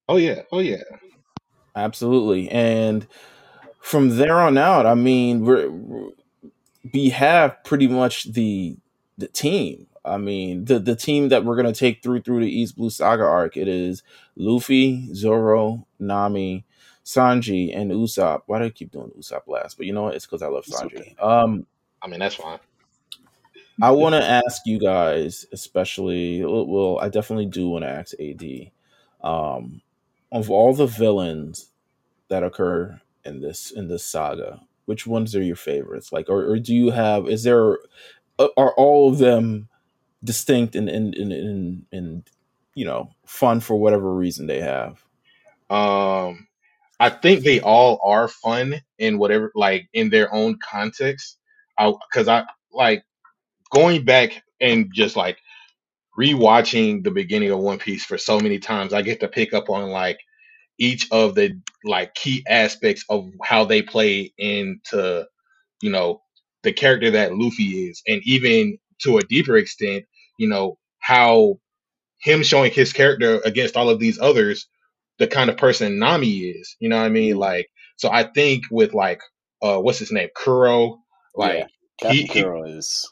Oh yeah. Oh yeah. Absolutely. And from there on out, I mean, we're, we're- have pretty much the the team. I mean, the the team that we're gonna take through through the East Blue Saga arc. It is Luffy, Zoro, Nami, Sanji, and Usopp. Why do I keep doing Usopp last? But you know what? It's because I love Sanji. okay. Um, I mean that's fine. I want to ask you guys, especially. Well, I definitely do want to ask AD. Um, of all the villains that occur in this in this saga, which ones are your favorites? Like, or, or do you have? Is there? Are all of them distinct and and and and, and you know fun for whatever reason they have? Um, I think they all are fun in whatever, like in their own context. I because I like going back and just like rewatching the beginning of One Piece for so many times. I get to pick up on like each of the like key aspects of how they play into you know the character that Luffy is, and even to a deeper extent, you know how him showing his character against all of these others, the kind of person Nami is. You know what I mean? Mhm. Like, so I think with like, uh, what's his name, Kuro, like yeah, he Kuro is.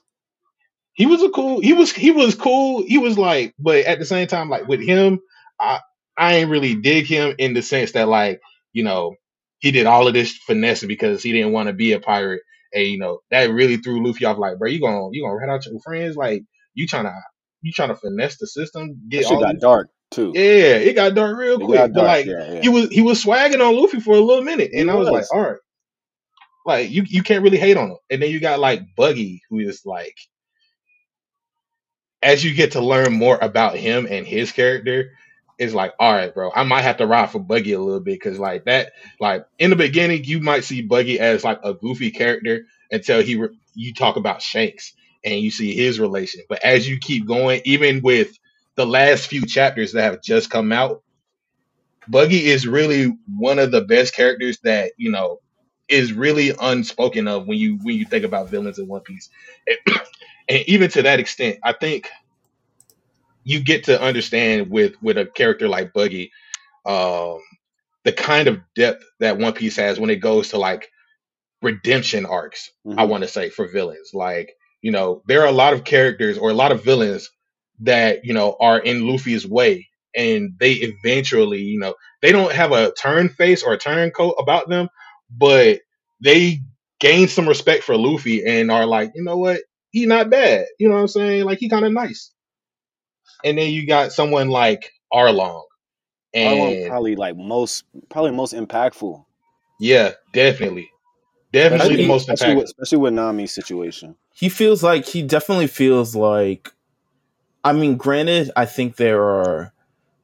He was a cool, he was he was cool. He was like, but at the same time, like with him, I I ain't really dig him in the sense that like, you know, he did all of this finessing because he didn't want to be a pirate. And you know, that really threw Luffy off like, bro, you gonna you gonna rat out your friends? Like you trying to you trying to finesse the system, That get shit got these dark too. yeah, it got dark real It quick. got But dark. like Yeah, yeah. he was he was swagging on Luffy for a little minute, and I was like, all right, like you you can't really hate on him. And then you got like Buggy, who is like, as you get to learn more about him and his character, it's like, all right, bro, I might have to ride for Buggy a little bit because like that, like in the beginning, you might see Buggy as like a goofy character until he re- you talk about Shanks and you see his relation. But as you keep going, even with the last few chapters that have just come out, Buggy is really one of the best characters that you know is really unspoken of when you when you think about villains in One Piece, and, even to that extent, I think you get to understand with with a character like Buggy, um, the kind of depth that One Piece has when it goes to like redemption arcs. I Mhm. want to say for villains, like you know, there are a lot of characters or a lot of villains that you know are in Luffy's way, and they eventually, you know, they don't have a turn face or a turn coat about them, but they gain some respect for Luffy and are like, you know what, he not bad. You know what I'm saying? Like he kind of nice. And then you got someone like Arlong, Arlong and probably like most probably most impactful. yeah, definitely, definitely Especially, the most especially, with, impactful. especially with Nami's situation. He feels like he definitely feels like. I mean, granted, I think there are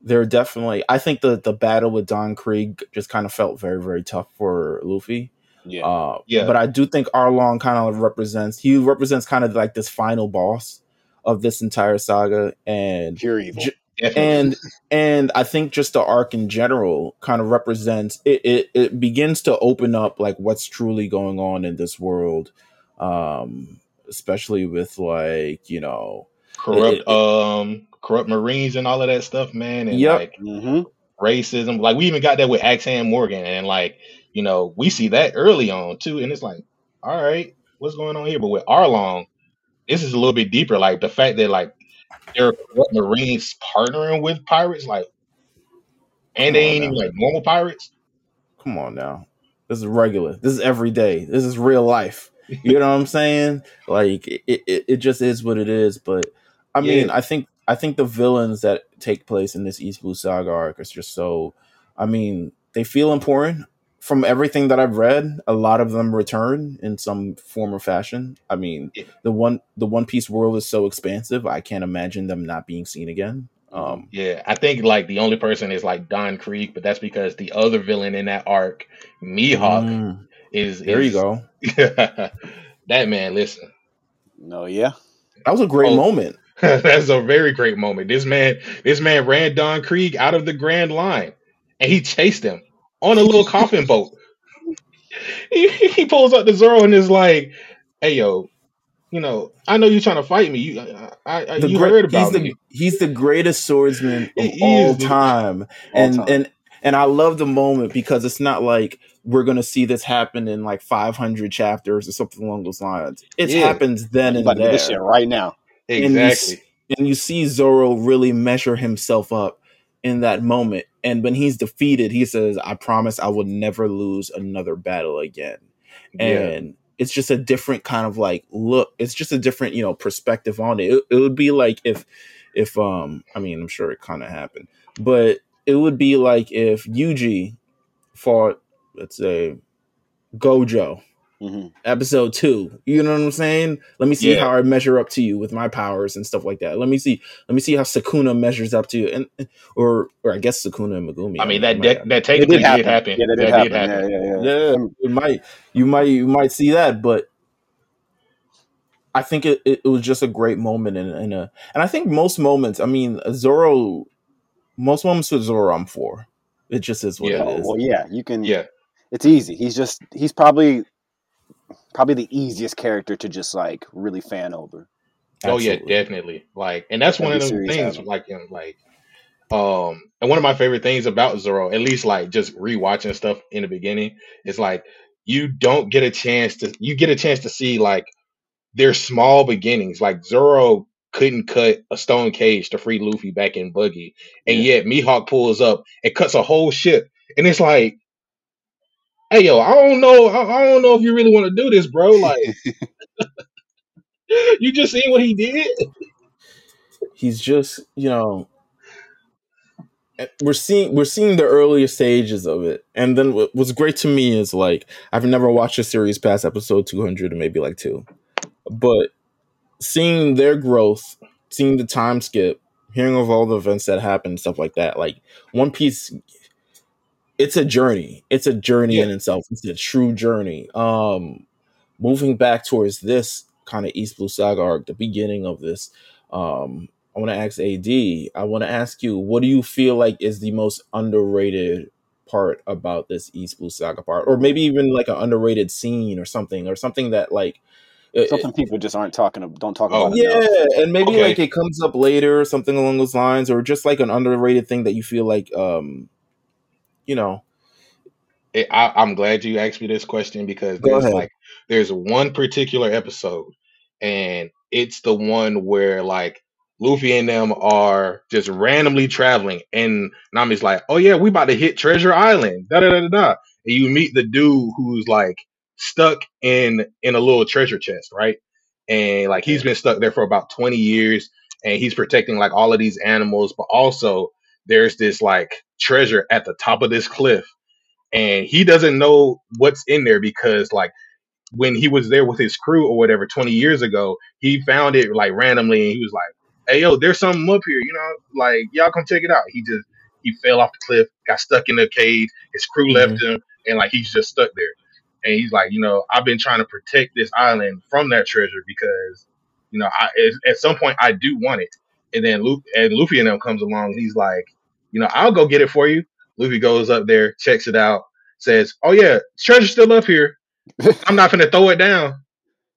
there are definitely. I think the the battle with Don Krieg just kind of felt very very tough for Luffy. Yeah. Uh, Yeah. But I do think Arlong kind of represents. He represents kind of like this final boss of this entire saga, and Pure evil. J- and and I think just the arc in general kind of represents it, it. It begins to open up like what's truly going on in this world, um, especially with like you know, corrupt it- um corrupt marines and all of that stuff man and Yep. like hmm racism like we even got that with Axe-Hand Morgan and like you know we see that early on too and it's like all right what's going on here but with Arlong this is a little bit deeper like the fact that like there are marines partnering with pirates like and they Come ain't even like normal pirates come on now, this is regular. This is every day. This is real life. You know what I'm saying? Like it, it, it just is what it is. But I mean, Yeah. I think I think the villains that take place in this East Blue Saga arc is just so. I mean, they feel important. From everything that I've read, a lot of them return in some form or fashion. I mean, Yeah. the one the One Piece world is so expansive. I can't imagine them not being seen again. Um, yeah I think like the only person is like Don Krieg but that's because the other villain in that arc Mihawk mm, is there you is- go. that man listen No, yeah. That was a great Oh. moment. That's a very great moment. This man, this man ran Don Krieg out of the Grand Line, and he chased him on a little coffin boat. He, he pulls up to Zoro and is like, "Hey, yo, you know, I know you're trying to fight me. You, I, I, you great- heard about he's me. the he's the greatest swordsman of He is, all dude. time, All and time. and and I love the moment because it's not like we're gonna see this happen in like 500 chapters or something along those lines. It Yeah. happens then You and about to get this shit right now. and you, Exactly. and you see Zoro really measure himself up in that moment. And when he's defeated, he says, "I promise I will never lose another battle again." Yeah. and it's just a different kind of like look. It's just a different you know perspective on it. It, it would be like if if um I mean I'm sure it kind of happened, but it would be like if Yuji fought let's say Gojo hmm episode two. You know what I'm saying? Let me see Yeah. how I measure up to you with my powers and stuff like that. Let me see. Let me see how Sukuna measures up to you, and or or I guess Sukuna and Megumi. I mean don't that that, that It did did happen. happen. Yeah, that did That happen. Yeah, yeah, yeah. yeah, Um, you might you might you might see that, but I think it, it, it was just a great moment and, and a and I think most moments. I mean, Zoro, most moments with Zoro, I'm for. It just is what Yeah. it oh, well, yeah, you can. Yeah, It's easy. He's just he's probably probably the easiest character to just like really fan over. Oh yeah, definitely. Like, and that's one Every of them series has things. them. Like, in, like, um, and one of my favorite things about Zoro, at least like just rewatching stuff in the beginning, is like you don't get a chance to you get a chance to see like their small beginnings. Like Zoro couldn't cut a stone cage to free Luffy back in Buggy, and Yeah. yet Mihawk pulls up and cuts a whole ship, and it's like. Hey yo, I don't know. I, don't know if you really want to do this, bro. Like, you just seen what he did. He's just you know eh, we're seeing we're seeing the earlier stages of it and then what, what's great to me is like i've never watched a series past episode 200 or maybe like two but seeing their growth seeing the time skip hearing of all the events that happened stuff like that like one piece it's a journey it's a journey in itself it's a true journey um moving back towards this kind of east blue saga arc the beginning of this um I want to ask AD. I want to ask you, what do you feel like is the most underrated part about this East Blue Saga part, or maybe even like an underrated scene or something, or something that like, it- Something people just aren't talking ab- don't talk Oh, about yeah, enough. and maybe Okay. like it comes up later, or something along those lines, or just like an underrated thing that you feel like, um, you know, I, I'm glad you asked me this question because Go there's ahead. like there's one particular episode, and it's the one where like Luffy and them are just randomly traveling, and Nami's like, "Oh yeah, we about to hit Treasure Island." Da da da da da. And you meet the dude who's like stuck in in a little treasure chest, right? And like he's been stuck there for about 20 years, and he's protecting like all of these animals, but also there's this like treasure at the top of this cliff and he doesn't know what's in there because like when he was there with his crew or whatever 20 years ago he found it like randomly and he was like hey yo there's something up here you know? Like y'all come check it out. He just he fell off the cliff got stuck in the cage his crew left mm-hmm. him and like he's just stuck there. And he's like you know i've been trying to protect this island from that treasure because you know I, at some point i do want it and then Luffy, and Luffy and them comes along he's like you know i'll go get it for you Luffy goes up there, checks it out, says, "Oh yeah, treasure's still up here. I'm not gonna throw it down.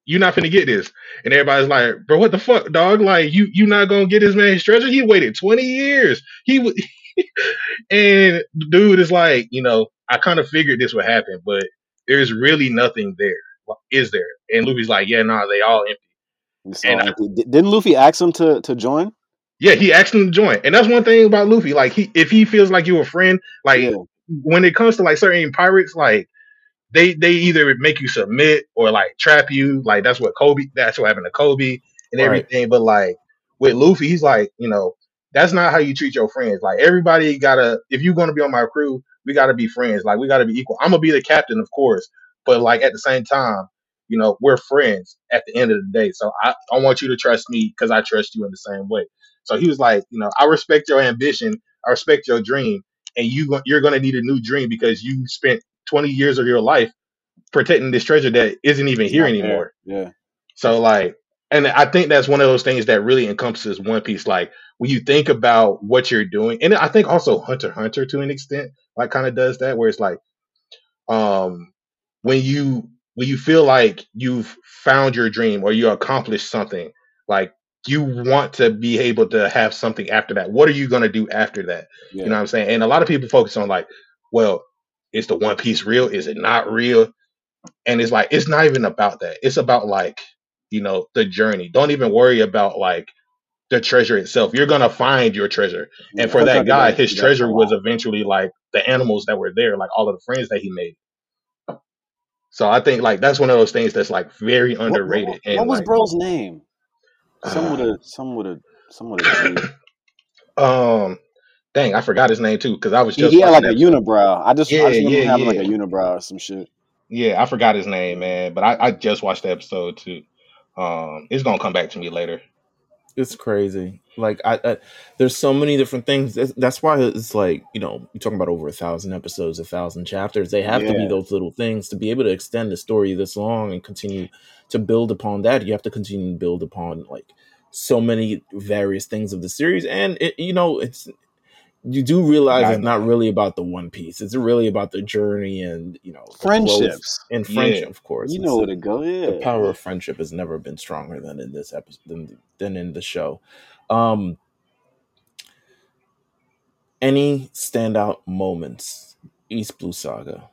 You're not gonna get this." And everybody's like, "Bro, what the fuck, dog? Like, you you not gonna get this man treasure? He waited 20 years. He would." and the dude is like, you know, I kind of figured this would happen, but there's really nothing there, is there? And Luffy's like, "Yeah, nah, they all empty." And I- Didn't Luffy ask him to to join? Yeah, he asked him to join, and that's one thing about Luffy. Like, he if he feels like you're a friend, like yeah. when it comes to like certain pirates, like they they either make you submit or like trap you. Like that's what Koby. That's what happened to Koby and Right. everything. But like with Luffy, he's like, you know, that's not how you treat your friends. Like everybody gotta, if you're gonna be on my crew, we gotta be friends. Like we gotta be equal. I'm gonna be the captain, of course, but like at the same time, you know, we're friends at the end of the day. So I, I want you to trust me because I trust you in the same way. So he was like, you know, I respect your ambition, I respect your dream, and you go- you're gonna need a new dream because you spent 20 years of your life protecting this treasure that isn't even here anymore. Yeah. So like, and I think that's one of those things that really encompasses One Piece. Like when you think about what you're doing, and I think also Hunter Hunter to an extent, like kind of does that, where it's like, um, when you when you feel like you've found your dream or you accomplished something, like you want to be able to have something after that. What are you gonna do after that? Yeah. You know what I'm saying? And a lot of people focus on like, well, is the One Piece real? Is it not real? And it's like it's not even about that. It's about like, you know, the journey. Don't even worry about like the treasure itself. You're gonna find your treasure. And for that guy, his treasure was eventually like the animals that were there, like all of the friends that he made. So I think like that's one of those things that's like very What, what, underrated. what And was like, bro's name? Some with uh, a some with a some with a G. um, dang, I forgot his name too because I was just he had like that a unibrow. I just I Yeah, just yeah, him having like a unibrow or some shit. yeah. I forgot his name, man, but I, I just watched the episode too. Um, it's gonna come back to me later. It's crazy. Like I, I there's so many different things. That's, that's why it's like you know you're talking about over a thousand episodes, a thousand chapters. They have to be those little things to be able to extend the story this long and continue to build upon that. You have to continue to build upon like so many various things of the series, and it, you know it's you do realize it's not really about the one piece. It's really about the journey and you know friendships. and yeah, friendship. Of course, You know where to go. Yeah, the power of friendship has never been stronger than in this episode than, than in the show. Um, any standout moments, East Blue Saga,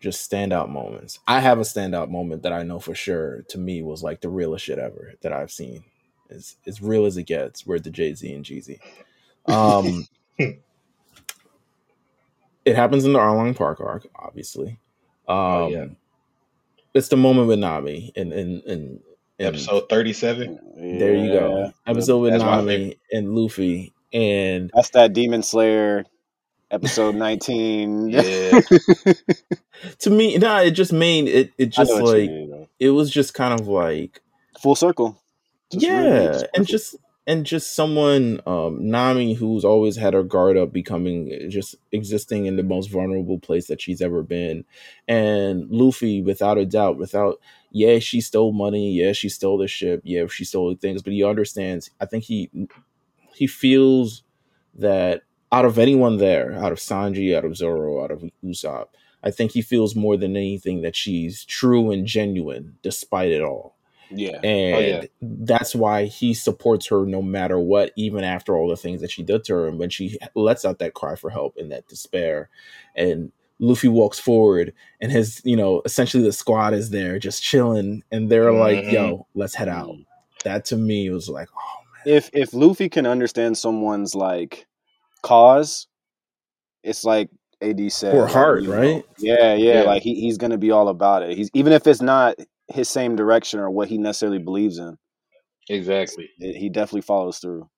just standout moments. I have a standout moment that I know for sure to me was like the realest shit ever that I've seen. It's as real as it gets. Where the Jay Z and Jeezy. Um, it happens in the Arlong Park arc, obviously. oh yeah, Um, it's the moment with Nami and and and episode thirty-seven. there you go. yeah. Episode with That's. Nami and Luffy and that's that Demon Slayer episode nineteen. Yeah, to me, nah, it just made it. It just like mean. It was just kind of like Full circle. Just really yeah, just and just and just someone um Nami who's always had her guard up, becoming just existing in the most vulnerable place that she's ever been, and Luffy, without a doubt, without yeah, she stole money, yeah, she stole the ship, yeah, she stole things, but he understands. I think he he feels that out of anyone there, out of Sanji, out of Zoro, out of Usopp, I think he feels more than anything that she's true and genuine despite it all. Yeah. oh yeah, And that's why he supports her no matter what, even after all the things that she did to her. And when she lets out that cry for help and that despair, and Luffy walks forward, and his, you know, essentially the squad is there just chilling, and they're like, hmm yo, let's head out. Mm. That to me was like, oh man. If if Luffy can understand someone's like cause, it's like AD said, Poor like heart, know, right? yeah, yeah, yeah, like he, he's gonna be all about it. He's even if it's not his same direction or what he necessarily believes in, exactly. it, he definitely follows through.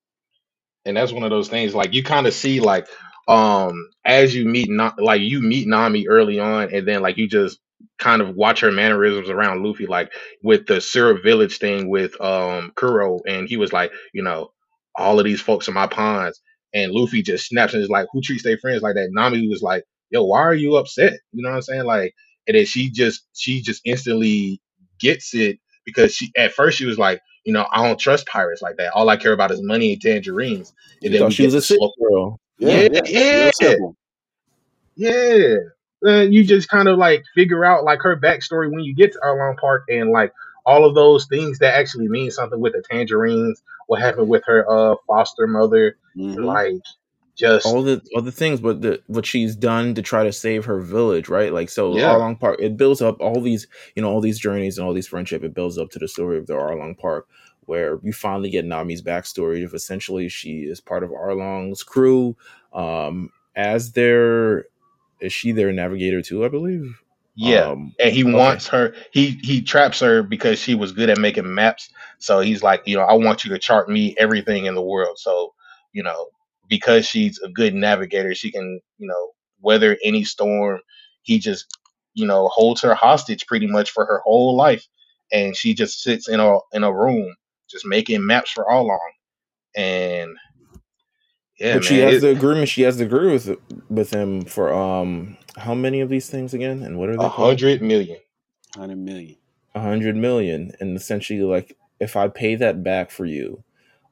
and that's one of those things like you kind of see like um as you meet Na- like you meet Nami early on and then like you just kind of watch her mannerisms around Luffy like with the Syrup Village thing with um Kuro and he was like you know all of these folks are my pawns and Luffy just snaps and is like who treats their friends like that Nami was like yo why are you upset you know what I'm saying like and then she just she just instantly gets it because she at first she was like you know, I don't trust pirates like that. All I care about is money and tangerines. And You then thought she was a the city slow. girl. Yeah, Yeah, yeah, yeah, yeah. And you just kind of like figure out like her backstory when you get to Arlong Park and like all of those things that actually mean something with the tangerines, what happened with her uh foster mother, hmm like just all the other things, but the what she's done to try to save her village, right? Like so, yeah, Arlong Park. It builds up all these, you know, all these journeys and all these friendship. It builds up to the story of the Arlong Park, where you finally get Nami's backstory of essentially she is part of Arlong's crew. Um, as their is she their navigator too? I believe. Yeah. Um, And he okay, wants her. He he traps her because she was good at making maps. So he's like, you know, I want you to chart me everything in the world. So you know, because she's a good navigator, she can you know weather any storm. He just you know holds her hostage pretty much for her whole life, and she just sits in a in a room just making maps for all long. And yeah, but she has it the agreement. She has the agree with with him for um how many of these things again? And what are a they called? hundred million. Hundred million. a hundred million and essentially like if i pay that back for you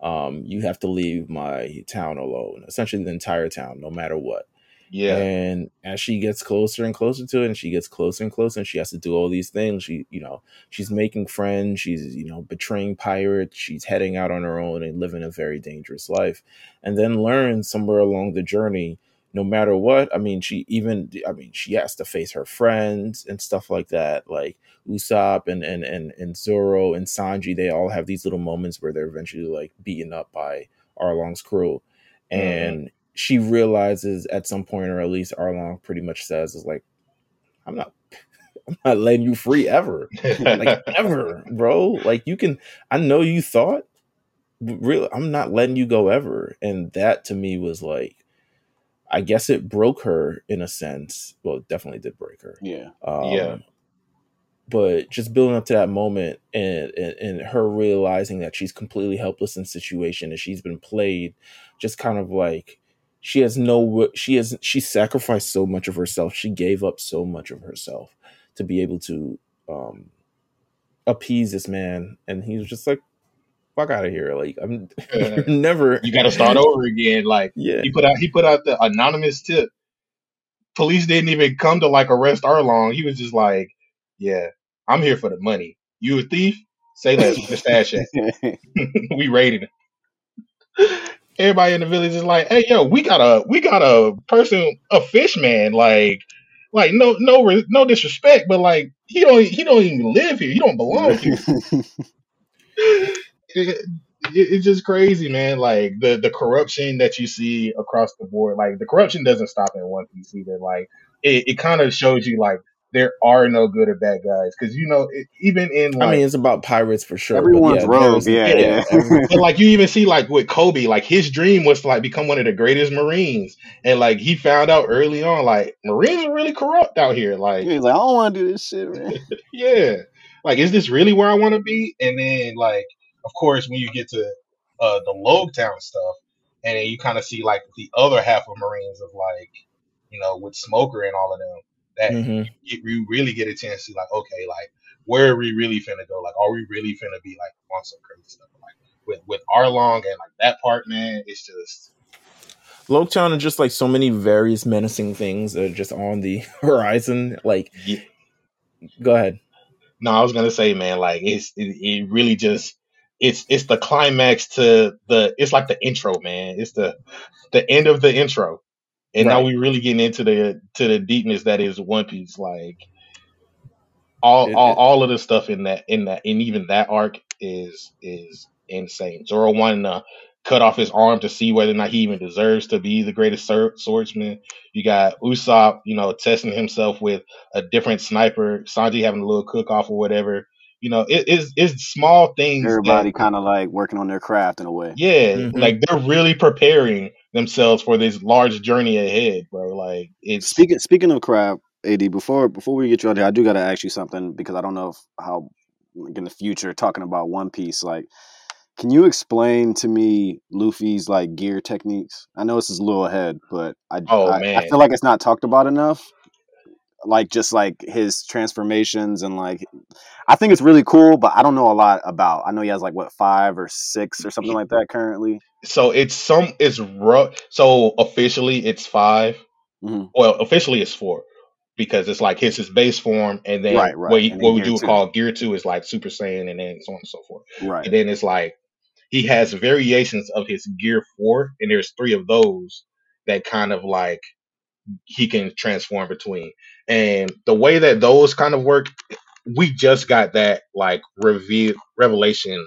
um you have to leave my town alone essentially the entire town no matter what Yeah, and as she gets closer and closer to it and she gets closer and closer and she has to do all these things she you know she's making friends she's you know betraying pirates she's heading out on her own and living a very dangerous life and then learns somewhere along the journey no matter what i mean she even i mean she has to face her friends and stuff like that like usopp and and and, and zoro and sanji they all have these little moments where they're eventually like beaten up by arlong's crew. Hmm and she realizes at some point or at least arlong pretty much says is like i'm not I'm not letting you free ever, like ever, bro. Like you can. I know you thought, but really, I'm not letting you go ever. And that to me was like, I guess it broke her in a sense. Well, it definitely did break her. Yeah. Um, Yeah. But just building up to that moment and, and and her realizing that she's completely helpless in the situation and she's been played, just kind of like she has no she has she sacrificed so much of herself. She gave up so much of herself to be able to um appease this man, and he was just like, "Fuck out of here!" Like I'm Yeah. never. you got to start over again. Like Yeah, he put out, he put out the anonymous tip. Police didn't even come to like arrest Arlong. He was just like, "Yeah, I'm here for the money. You a thief? Say less. Where stash at? we raided him." Everybody in the village is like, "Hey, yo, we got a we got a person, a fish man. Like, like no no no disrespect, but like he don't he don't even live here. He don't belong here." it, it- it's just crazy, man. Like the the corruption that you see across the board. Like the corruption doesn't stop in One Piece either. Like it, it kind of shows you like there are no good or bad guys because you know it, even in like I mean it's about pirates for sure. Everyone's but yeah, rogue. there's- Yeah, yeah. but like you even see like with Koby, like his dream was to like become one of the greatest Marines, and like he found out early on, like Marines are really corrupt out here. Like He's like, I don't want to do this shit, man. yeah, like is this really where I want to be? And then like of course when you get to uh the Logtown stuff, and then you kind of see like the other half of Marines of like you know with Smoker and all of them that Mhm. you, you really get a chance to like okay like where are we really finna go? Like are we really finna be like on some crazy stuff? Like with with Arlong and like that part, man, it's just Logtown and just like so many various menacing things are just on the horizon. Like, yeah. go ahead. No, I was gonna say, man, like it's it, it really just it's it's the climax to the it's like the intro, man. It's the the end of the intro, and now we're really getting into the to the deepness that is One Piece. Like all It- all, it- all of the stuff in that in that and even that arc is is insane. Zoro wanting to cut off his arm to see whether or not he even deserves to be the greatest sword- swordsman. You got Usopp, you know, testing himself with a different sniper. Sanji having a little cook off or whatever. You know, it, it's it's small things. that- Everybody kind of like working on their craft in a way. yeah, Mhm. like they're really preparing themselves for this large journey ahead, bro. Like it's Speaking speaking of craft, Ad, before before we get you out there, I do got to ask you something because I don't know if, how like, in the future talking about One Piece, like, can you explain to me Luffy's like gear techniques? I know this is a little ahead, but I Oh, I, I feel like it's not talked about enough. Like just like his transformations and like, I think it's really cool, but I don't know a lot about. I know he has like what five or six or something like that currently. so it's some it's rough. So officially it's 5 Mhm. Well, officially it's four because it's like his his base form, and then Right, right. what, he- And what we do two. call gear two is like Super Saiyan, and then so on and so forth. Right. And then it's like he has variations of his gear four, and there's three of those that kind of like he can transform between. And the way that those kind of work, we just got that like reveal revelation.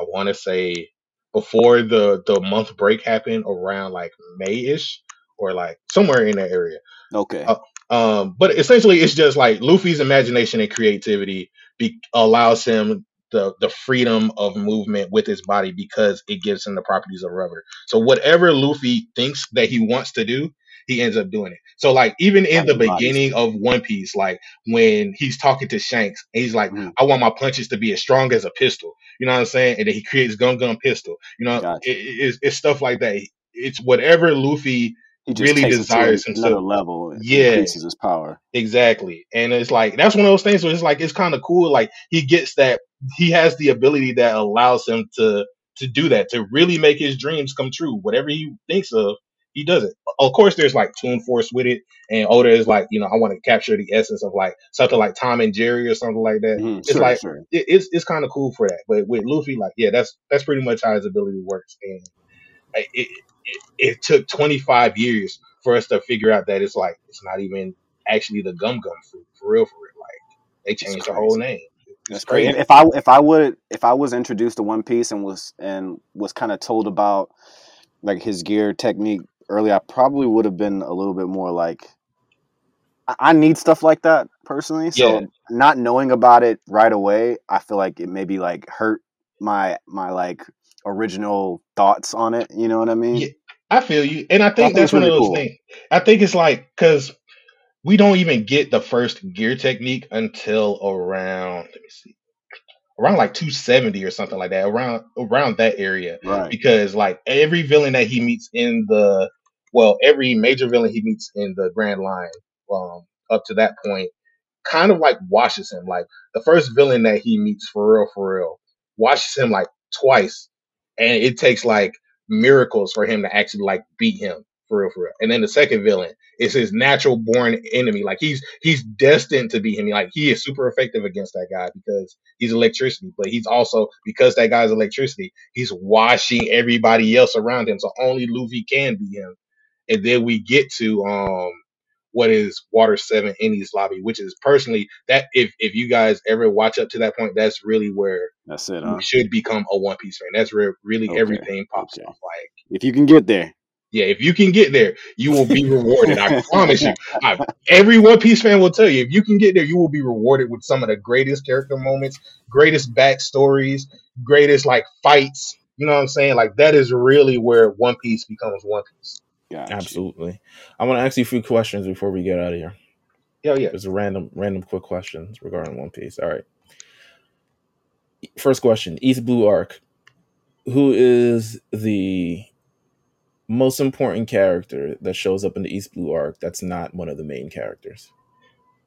I want to say before the the month break happened around like May ish or like somewhere in that area. Okay. Uh, Um, but essentially, it's just like Luffy's imagination and creativity be- allows him the the freedom of movement with his body because it gives him the properties of rubber. So whatever Luffy thinks that he wants to do, he ends up doing it. So like even in the beginning of One Piece, like when he's talking to Shanks, and he's like, Mhm. "I want my punches to be as strong as a pistol." You know what I'm saying? And then he creates Gum Gum Pistol. You know, Gotcha. it, it- it's, it's stuff like that. It's whatever Luffy really desires to another himself. level. and Yeah. increases his power. Exactly. And it's like that's one of those things where it's like it's kind of cool. Like he gets that he has the ability that allows him to to do that, to really make his dreams come true. Whatever he thinks of, he does it. Of course, there's like Toon Force with it, and Oda is like, you know, I want to capture the essence of like something like Tom and Jerry or something like that. Mhm. It's Sure, like sure. it, it's it's kind of cool for that. But with Luffy, like, yeah, that's that's pretty much how his ability works. And it, it it took 25 years for us to figure out that it's like it's not even actually the gum gum fruit for real, for real. Like they changed the whole name. That's great. crazy. If I if I would if I was introduced to One Piece and was and was kind of told about like his gear technique early, I probably would have been a little bit more like I- I need stuff like that personally. So Yeah. not knowing about it right away, I feel like it maybe like hurt my my like original thoughts on it. You know what I mean? Yeah, I feel you, and I think think that's one of those cool. things. I think it's like because we don't even get the first gear technique until around let me see, around like 270 or something like that, around around that area. Right. Because like every villain that he meets in the well, every major villain he meets in the Grand Line, um, up to that point, kind of like washes him. Like the first villain that he meets for real, for real, washes him like twice, and it takes like miracles for him to actually like beat him for real, for real. And then the second villain is his natural born enemy. Like he's he's destined to be him. Like he is super effective against that guy because he's electricity, but he's also because that guy's electricity, he's washing everybody else around him. So only Luffy can be him. And then we get to um what is Water Seven Enies Lobby, which is personally that if if you guys ever watch up to that point, that's really where That's it, you huh? should become a One Piece fan. That's where really Okay, everything pops okay. off. Like If you can get there. Yeah, if you can get there, you will be rewarded. I promise you. I, every One Piece fan will tell you if you can get there, you will be rewarded with some of the greatest character moments, greatest backstories, greatest like fights. You know what I'm saying? Like that is really where One Piece becomes One Piece. Got you. Absolutely. I want to ask you a few questions before we get out of here. Yeah, yeah. Just random, random quick questions regarding One Piece. All right. First question: East Blue Arc. Who is the most important character that shows up in the East Blue Arc that's not one of the main characters?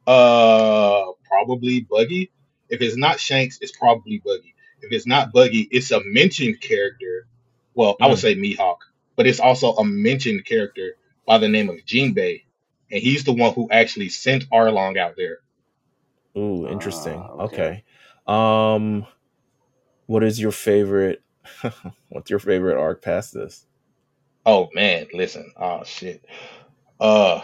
Uh, probably Buggy. If it's not Shanks, it's probably Buggy. If it's not Buggy, it's a mentioned character. Well, I would Mm. say Mihawk, but it's also a mentioned character by the name of Jinbei, and he's the one who actually sent Arlong out there. Ooh, interesting. Ah, okay. okay. Um, what is your favorite? what's your favorite arc past this? Oh man, listen. Oh shit. Uh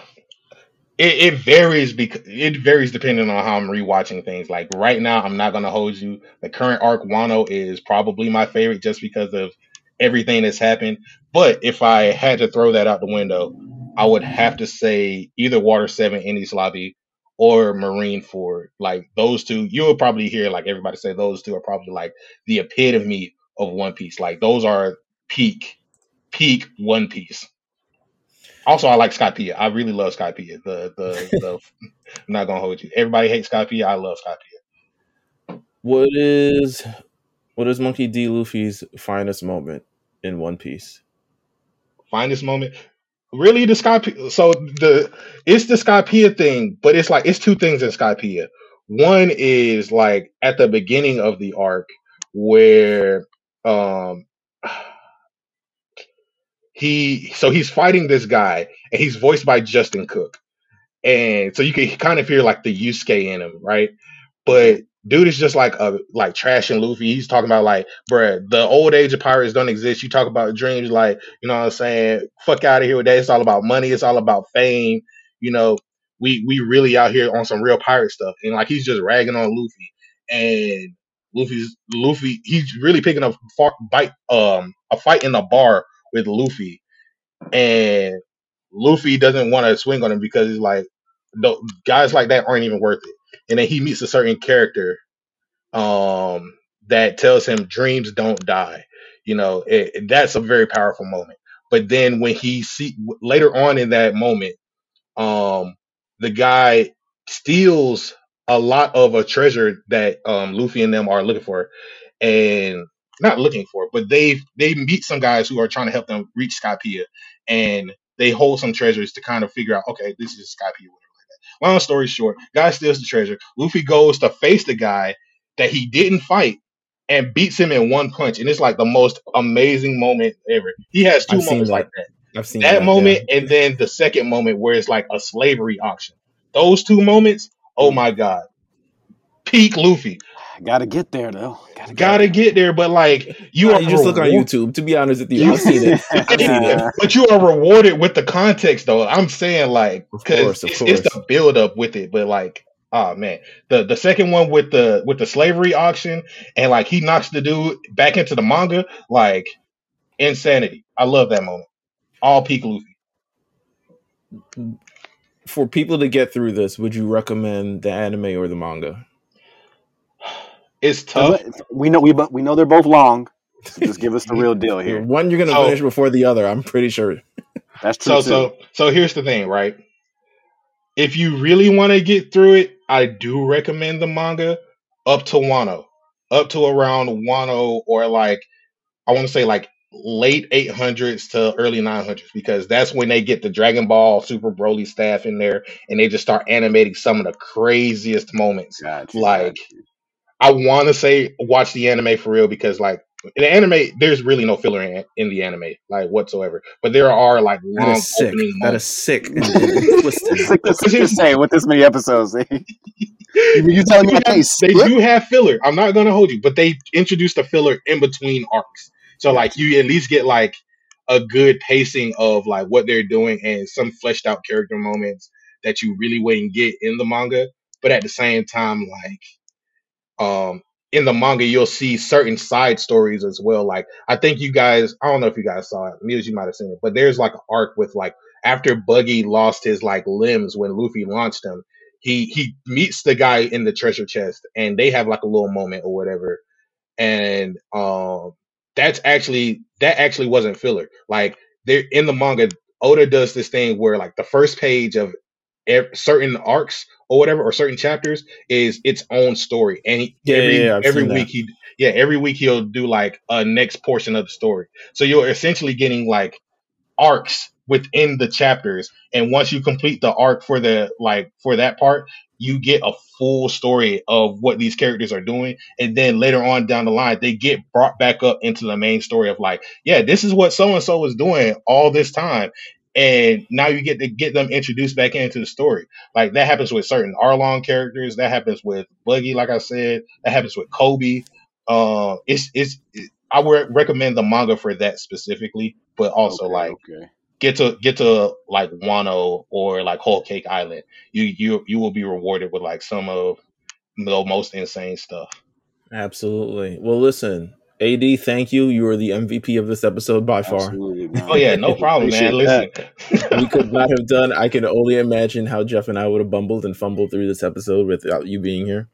it, it varies because it varies depending on how I'm rewatching things. Like right now, I'm not gonna hold you. The current arc Wano is probably my favorite just because of everything that's happened. But if I had to throw that out the window, I would have to say either Water Seven Enies Lobby or Marineford. Like those two, you'll probably hear like everybody say those two are probably like the epitome of One Piece. Like those are peak, peak One Piece. Also, I like Skypiea. I really love Skypiea. The the the. I'm not gonna hold you. Everybody hates Skypiea. I love Skypiea. What is what is Monkey D. Luffy's finest moment in One Piece? Finest moment. Really, the Skypiea. So the it's the Skypiea thing, but it's like it's two things in Skypiea. One is like at the beginning of the arc where um he so he's fighting this guy and he's voiced by Justin Cook. And so you can kind of hear like the Yusuke in him, right? But dude is just like a like trash and Luffy. He's talking about like, bruh, the old age of pirates don't exist. You talk about dreams, like, you know what I'm saying? Fuck out of here with that. It's all about money, it's all about fame. You know, we we really out here on some real pirate stuff. And like he's just ragging on Luffy. And Luffy's Luffy, he's really picking up far, bite um a fight in a bar with Luffy. And Luffy doesn't want to swing on him because he's like, guys like that aren't even worth it. And then he meets a certain character um, that tells him dreams don't die. You know, it, it- that's a very powerful moment. But then when he see later on in that moment, um, the guy steals a lot of a treasure that um, Luffy and them are looking for, and not looking for, but they they meet some guys who are trying to help them reach Skypiea, and they hold some treasures to kind of figure out, okay, this is Skypiea, whatever like that. Long story short, guy steals the treasure. Luffy goes to face the guy that he didn't fight and beats him in one punch, and it's like the most amazing moment ever. He has two I've moments like that. that I've seen that that, moment yeah. and then the second moment where it's like a slavery auction. Those two moments, oh my god. Peak Luffy. Gotta get there though. Gotta get Gotta get there, but like you Nah, are you just look on YouTube. To be honest with you, You- I've seen it. I've seen it. but you are rewarded with the context though. I'm saying like because it's, it's the build up with it, but like oh man. The the second one with the with the slavery auction and like he knocks the dude back into the manga, like insanity. I love that moment. All peak Luffy. for people to get through this, would you recommend the anime or the manga? It's tough. We know we bo- we know they're both long. So just give us the real deal here. One you're gonna So- finish before the other. I'm pretty sure. That's true. So too. so so here's the thing, right? If you really want to get through it, I do recommend the manga up to Wano, up to around Wano or like I want to say like late 800s to early 900s because that's when they get the Dragon Ball Super Broly staff in there and they just start animating some of the craziest moments. Gotcha, like- gotcha. I want to say watch the anime for real because like in the anime, there's really no filler in, in the anime like whatsoever. But there are like That long is sick. opening That moments. sick and, and twisted. It's like this, Because here's- just saying with this many episodes. you you telling me I can't have, they skip? do have filler. I'm not gonna hold you, but they introduced the filler in between arcs. So like you at least get like a good pacing of like what they're doing and some fleshed out character moments that you really wouldn't get in the manga. But at the same time, like um in the manga you'll see certain side stories as well. Like I think you guys I don't know if you guys saw it, Muse you might have seen it, but there's like an arc with like after Buggy lost his like limbs when Luffy launched him, he he meets the guy in the treasure chest and they have like a little moment or whatever. And um that's actually that actually wasn't filler. Like they're in the manga oda does this thing where like the first page of ev- certain arcs or whatever or certain chapters is its own story. And he, Yeah, every yeah, yeah, every seen that. week he yeah every week he'll do like a next portion of the story. So you're essentially getting like arcs within the chapters. And once you complete the arc for the like for that part you get a full story of what these characters are doing. And then later on down the line they get brought back up into the main story of like yeah this is what so and so was doing all this time and now you get to get them introduced back into the story like that happens with certain arlong characters that happens with buggy like i said that happens with Koby uh it's it's i would recommend the manga for that specifically but also Okay, like okay. get to get to like Wano or like Whole Cake Island, you you you will be rewarded with like some of the most insane stuff. Absolutely. Well, listen, AD, thank you. You are the MVP of this episode by far. Man. Oh yeah, no problem, man. Listen, that. we could not have done. I can only imagine how Jeff and I would have bumbled and fumbled through this episode without you being here.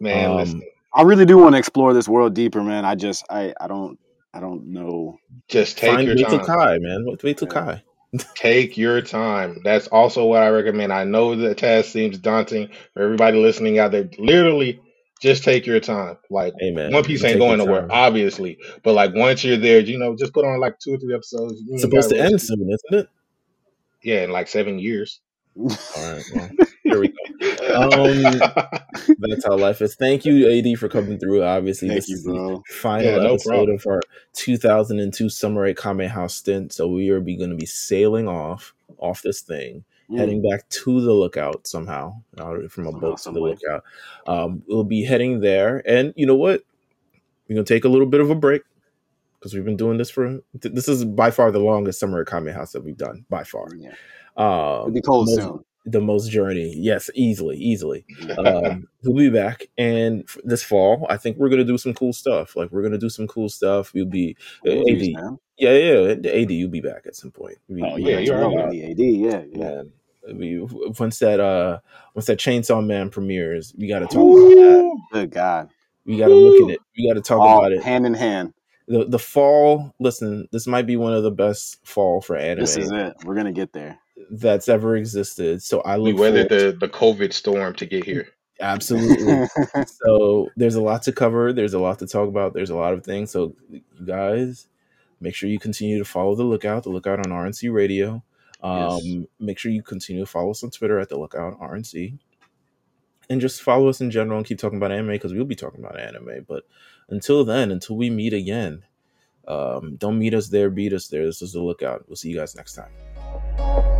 man, Um. I really do want to explore this world deeper, man. I just I I don't I don't know. Just take Find your wait till time. Kai, man. Wait wait till Kai. Take your time. That's also what I recommend. I know the task seems daunting for everybody listening out there. Literally, just take your time. Like Hey, man. One Piece you ain't going your nowhere, obviously. But like once you're there, you know, just put on like two or three episodes. It's supposed gotta end it. soon, isn't it? Yeah, in like seven years. All right. Well, here we go. Um, That's how life is. Thank you, AD, for coming through. Obviously, Thank this you, is the bro. final Yeah, no episode problem. of our 2002 Summer at Kame House stint. So we are going to be sailing off off this thing, Mm. heading back to the lookout somehow uh, from a Somehow, boat to the way. lookout. Um, we'll be heading there, and you know what? We're gonna take a little bit of a break because we've been doing this for. th- This is by far the longest Summer Kame House that we've done by far. Yeah. Um, It'll be cold most- soon. the most journey. Yes, easily, easily. Um, he'll be back, and f- this fall, I think we're gonna do some cool stuff. Like we're gonna do some cool stuff. We'll be uh, Please, AD. Man. Yeah, yeah, yeah, AD. You'll be back at some point. We- Oh we yeah, got you're to already talk AD. Yeah, yeah. Man, we, once that uh once that Chainsaw Man premieres, we got to talk about that. Ooh. Good God. We got to look at it. We got to talk All about it. hand in hand. The the fall. Listen, this might be one of the best fall for anime This is it. We're gonna get there. that's ever existed. So I We look weathered forward the, the COVID storm to get here. absolutely. so there's a lot to cover there's a lot to talk about there's a lot of things so you guys make sure you continue to follow the lookout the lookout on rnc radio. Um Yes. make sure you continue to follow us on twitter at the lookout rnc and just follow us in general and keep talking about anime because we'll be talking about anime. But until then until we meet again um don't meet us there beat us there. This is the lookout. We'll see you guys next time